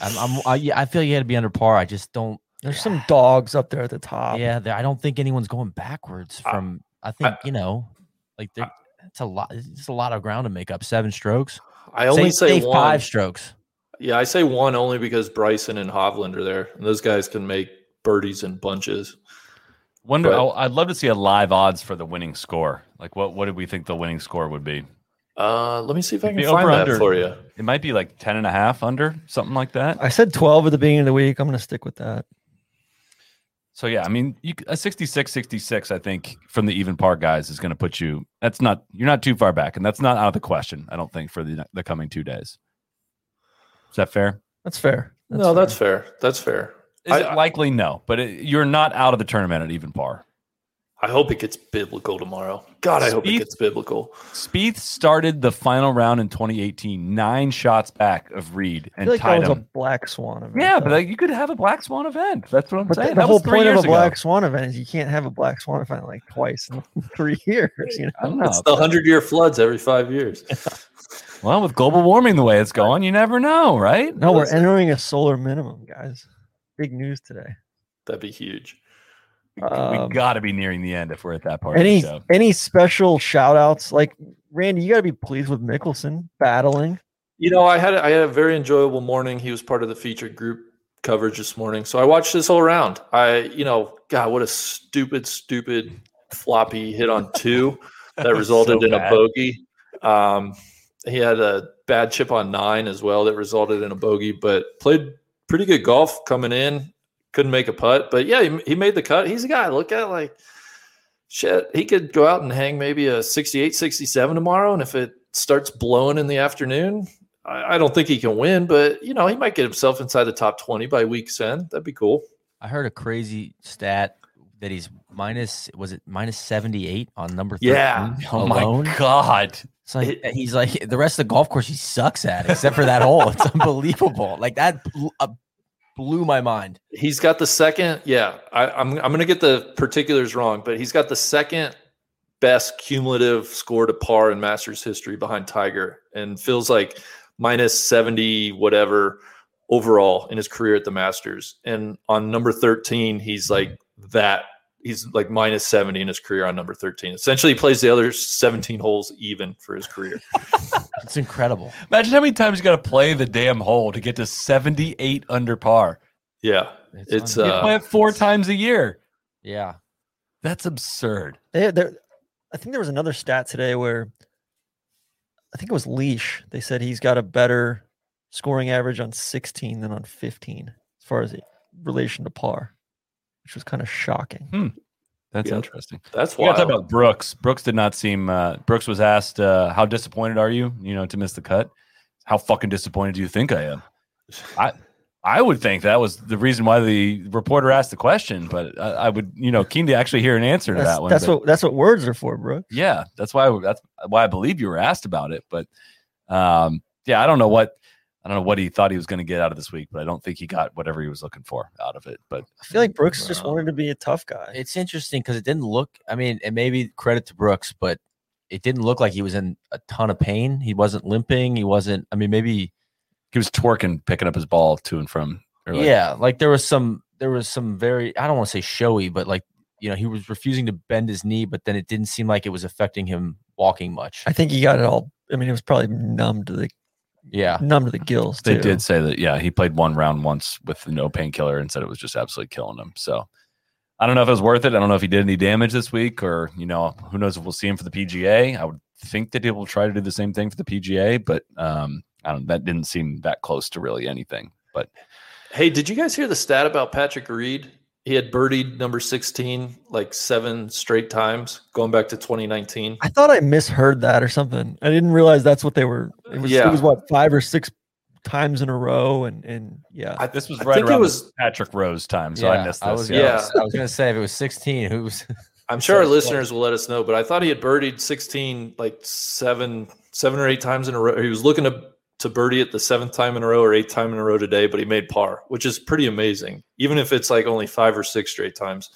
I'm, I'm I, I feel you had to be under par. I just don't. there's some dogs up there at the top. Yeah, there- I don't think anyone's going backwards I- from. I think you know, like there- it's a lot. It's a lot of ground to make up. Seven strokes. I only say, one. five strokes. Yeah, I say one only because Bryson and Hovland are there, and those guys can make birdies in bunches. Wonder. But- I'd love to see a live odds for the winning score. Like, what what did we think the winning score would be? Uh, let me see if I can find over that under. for you. It might be like 10 and a half under, something like that. I said 12 at the beginning of the week. I'm going to stick with that. So yeah, I mean, you, a 66 66 I think from the even par guys is going to put you that's not you're not too far back and that's not out of the question, I don't think for the the coming 2 days. Is that fair? That's fair. no, fair. that's fair. That's fair. Is I- it likely no, but it, you're not out of the tournament at even par. I hope it gets biblical tomorrow. God, I hope it gets biblical. Spieth started the final round in 2018 9 shots back of Reed I and feel like that tied was a black swan event. Yeah, though. but like, you could have a black swan event. That's what I'm But saying. the That whole was three point of years a ago. black swan event is you can't have a black swan event like twice in three years. You know, I don't know. It's the hundred year floods every five years. Well, with global warming the way it's going, you never know, right? no, we're entering a solar minimum, guys. Big news today. That'd be huge. Um, we got to be nearing the end if we're at that part Any of the show. any special shout outs? Like Randy, you got to be pleased with Mickelson battling. You know, I had I had a very enjoyable morning. He was part of the featured group coverage this morning, so I watched this whole round. I, you know, God, what a stupid, stupid floppy hit on two that resulted So in a bogey. Um, he had a bad chip on nine as well that resulted in a bogey, but played pretty good golf coming in. Couldn't make a putt, but yeah, he, he made the cut. He's a guy. I Look at like shit. He could go out and hang maybe a 68, 67 tomorrow, and if it starts blowing in the afternoon, I, I don't think he can win, but you know, he might get himself inside the top 20 by week's end. That'd be cool. I heard a crazy stat that he's minus. Was it minus seventy eight on number? 13 Yeah. Oh alone. my god! It's like he's like the rest of the golf course he sucks at, except for that hole. It's unbelievable. Like that blew my mind. He's got the second, yeah. I, I'm I'm gonna get the particulars wrong, but he's got the second best cumulative score to par in Masters history behind Tiger, and feels like minus 70 whatever overall in his career at the Masters. And on number 13, he's like that he's like minus 70 in his career on number 13. Essentially, he plays the other 17 holes even for his career. It's incredible. Imagine how many times you got to play the damn hole to get to 78 under par. Yeah, it's You uh, play it four times a year. yeah. That's absurd. They, there, I think there was another stat today where I think it was Leish. They said he's got a better scoring average on 16 than on 15 as far as the relation to par, which was kind of shocking. That's Yeah. interesting. that's We got to wild. talk about Brooks. Brooks did not seem. Uh, Brooks was asked, uh, "How disappointed are you? You know, to miss the cut? How fucking disappointed do you think I am?" I, I would think that was the reason why the reporter asked the question. But I, I would, you know, keen to actually hear an answer to That's, that one. that's but- what that's what words are for, bro. yeah, that's why that's why I believe you were asked about it. But um, yeah, I don't know what I don't know what he thought he was going to get out of this week, but I don't think he got whatever he was looking for out of it. But I feel like Brooks just wanted to be a tough guy. It's interesting because it didn't look. I mean, and maybe credit to Brooks, but it didn't look like he was in a ton of pain. He wasn't limping. He wasn't. I mean, maybe he was twerking, picking up his ball to and from. or like- yeah. Like there was some. There was some very. I don't want to say showy, but like you know, he was refusing to bend his knee, but then it didn't seem like it was affecting him walking much. I think he got it all. I mean, it was probably numb to the Yeah. numb to the gills. They too. did say that, yeah, he played one round once with no painkiller and said it was just absolutely killing him. So I don't know if it was worth it. I don't know if he did any damage this week or, you know, who knows if we'll see him for the PGA. I would think that he will try to do the same thing for the PGA, but um, I don't, that didn't seem that close to really anything. But Hey, did you guys hear the stat about Patrick Reed? He had birdied number 16 like seven straight times going back to 2019. I thought I misheard that or something. I didn't realize that's what they were. It was, Yeah. it was what five or six times in a row, and and yeah, I, this was I right think it around was- Patrick Rose time. So I missed this. I was, yeah. yeah. I was gonna say if it was 16, who's I'm sure our So- listeners will let us know, but I thought he had birdied 16 like seven, seven or eight times in a row. He was looking to to birdie it the seventh time in a row or eighth time in a row today, but he made par, which is pretty amazing. Even if it's like only five or six straight times.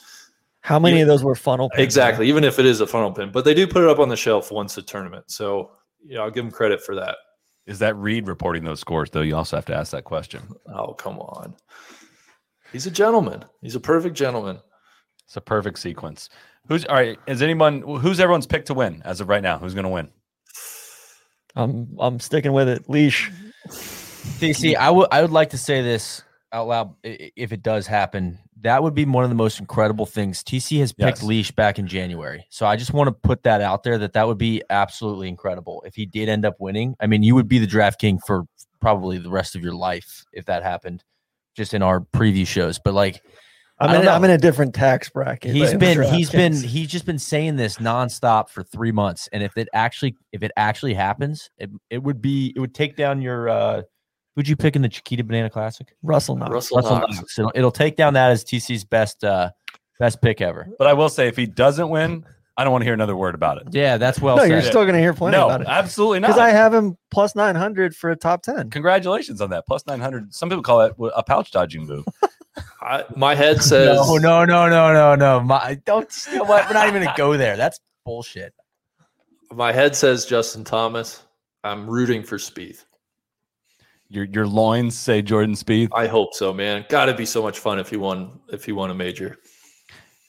how many you- of those were funnel? pins, Exactly. Even if it is a funnel pin, but they do put it up on the shelf once a tournament. So yeah, I'll give him credit for that. Is that Reed reporting those scores, though? You also have to ask that question. Oh, come on. He's a gentleman. He's a perfect gentleman. It's a perfect sequence. Who's all right? Is anyone who's everyone's pick to win as of right now? Who's going to win? I'm I'm sticking with it. Leish. Mm-hmm. DC, I would I would like to say this out loud if it does happen. That would be one of the most incredible things. TC has picked Yes. Leish back in January. So I just want to put that out there that that would be absolutely incredible if he did end up winning. I mean, you would be the draft king for probably the rest of your life if that happened just in our preview shows. But like I'm I in, I'm in a different tax bracket. he's than been DraftKings. he's been he's just been saying this nonstop for three months and if it actually if it actually happens it, it would be it would take down your uh who'd you pick in the chiquita banana classic Russell Knox. Russell, Russell Knox. Knox. It'll, it'll take down that as tc's best uh best pick ever But I will say, if he doesn't win, I don't want to hear another word about it. yeah that's well no, said you're still going to hear plenty no, about it absolutely not. because I have him plus 900 for a top 10. Congratulations on that. Plus 900. Some people call it a pouch dodging move. I, my head says no no no no no no my don't you know what we're not even gonna go there that's bullshit my head says Justin Thomas. I'm rooting for Spieth. Your your loins say Jordan Spieth. I hope so, man. Got to be so much fun if he won if he won a major.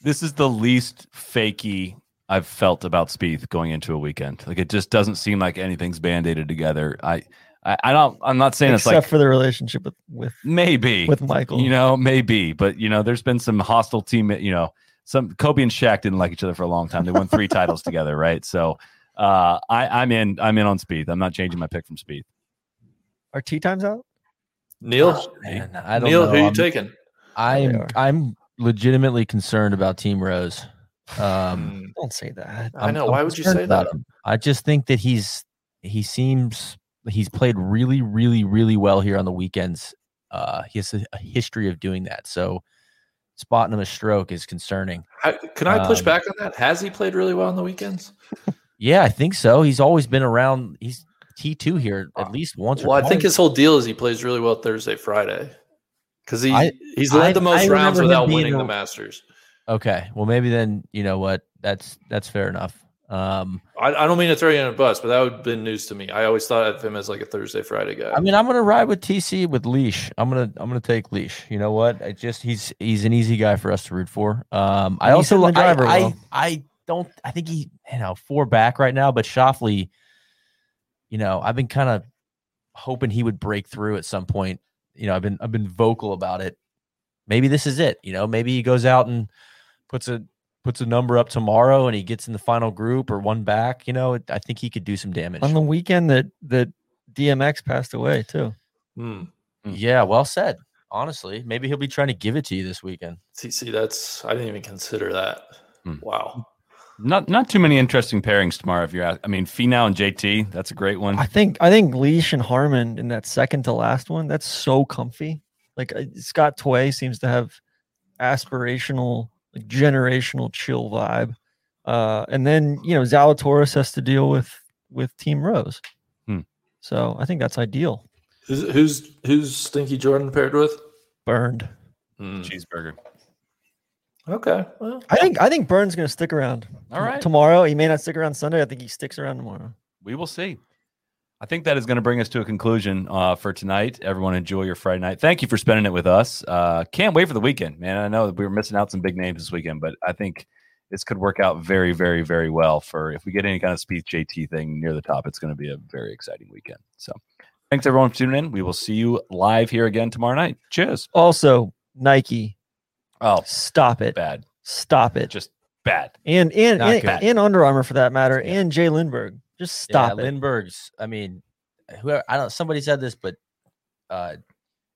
This is the least fakey I've felt about Spieth going into a weekend. Like it just doesn't seem like anything's band-aided together. I I, I don't I'm not saying Except it's like for the relationship with with maybe with Michael. You know, maybe, but you know, there's been some hostile team. You know, some Kobe and Shaq didn't like each other for a long time. They won three titles together, right? So, uh, I, I'm in. I'm in on Spieth. I'm not changing my pick from Spieth. Are tea times out? Neil, Man, I don't Neil, know. who you I'm- taking? I'm. I'm legitimately concerned about Team Rose. Um, Hmm. Don't say that. I I'm- know. I'm Why would you say that? him. I just think that he's he seems he's played really, really, really well here on the weekends. Uh, he has a, a history of doing that. So spotting him a stroke is concerning. Can I push Um, back on that? Has he played really well on the weekends? Yeah, I think so. He's always been around. He's T two here at least once. or Well, I think his whole deal is he plays really well Thursday, Friday, because he I- he's led I- the most rounds without winning a- the Masters. okay. Well, maybe then you know what? That's that's fair enough. Um, I, I don't mean to throw you in a bus, but that would have been news to me. I always thought of him as like a Thursday, Friday guy. I mean, I'm gonna ride with TC with Leish. I'm gonna I'm gonna take Leish. You know what? I just he's he's an easy guy for us to root for. Um, I also hitting the li- I, driver I. I don't I think he you know four back right now, but Schauffele, you know, I've been kind of hoping he would break through at some point. You know, I've been I've been vocal about it. Maybe this is it. You know, maybe he goes out and puts a puts a number up tomorrow and he gets in the final group or one back. You know, I think he could do some damage. on the weekend that that DMX passed away too. Hmm. Yeah, well said. Honestly, maybe he'll be trying to give it to you this weekend. See, see, that's I didn't even consider that. Hmm. Wow. Not not too many interesting pairings tomorrow. If you're, at, I mean, Finau and JT, that's a great one. I think I think Leish and Harman in that second to last one. That's so comfy. Like uh, Scott Tway seems to have aspirational, like generational chill vibe. Uh, and then you know Zalatoris has to deal with with Team Rose. Hmm. So I think that's ideal. Who's who's who's Stinky Jordan paired with? Burned. Hmm. Cheeseburger. Okay. Well, I think I think Burns going to stick around. All right. Tomorrow he may not stick around Sunday. I think he sticks around tomorrow. we will see. I think that is going to bring us to a conclusion uh, for tonight. Everyone, enjoy your Friday night. Thank you for spending it with us. Uh, can't wait for the weekend, man. I know that we were missing out some big names this weekend, but I think this could work out very, very, very well for if we get any kind of Spieth JT thing near the top. It's going to be a very exciting weekend. So, thanks everyone for tuning in. We will see you live here again tomorrow night. Cheers. Also, Nike, Oh, stop it. bad, Stop it. just bad. and and Not and, and Under Armour for that matter, Yeah. and J.Lindeberg. Just stop yeah, it. Lindbergh's. I mean, whoever I don't. Somebody said this, but uh,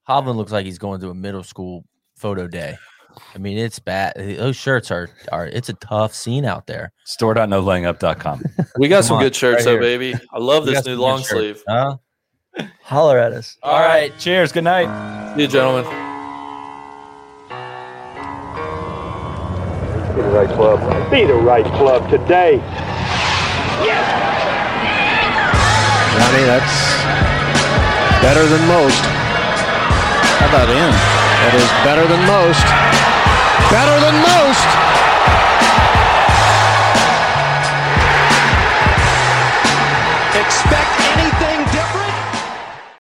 Hovland looks like he's going to a middle school photo day. I mean, it's bad. Those shirts are are. It's a tough scene out there. Store.nolayingup.com. we got some on, good shirts right though, here. baby. I love this new long sleeve. Huh? Holler at us. All right. Cheers. Good night. See you, gentlemen. Be the right club. Be the right club today. Johnny, that's better than most. How about in? That is better than most. Better than most.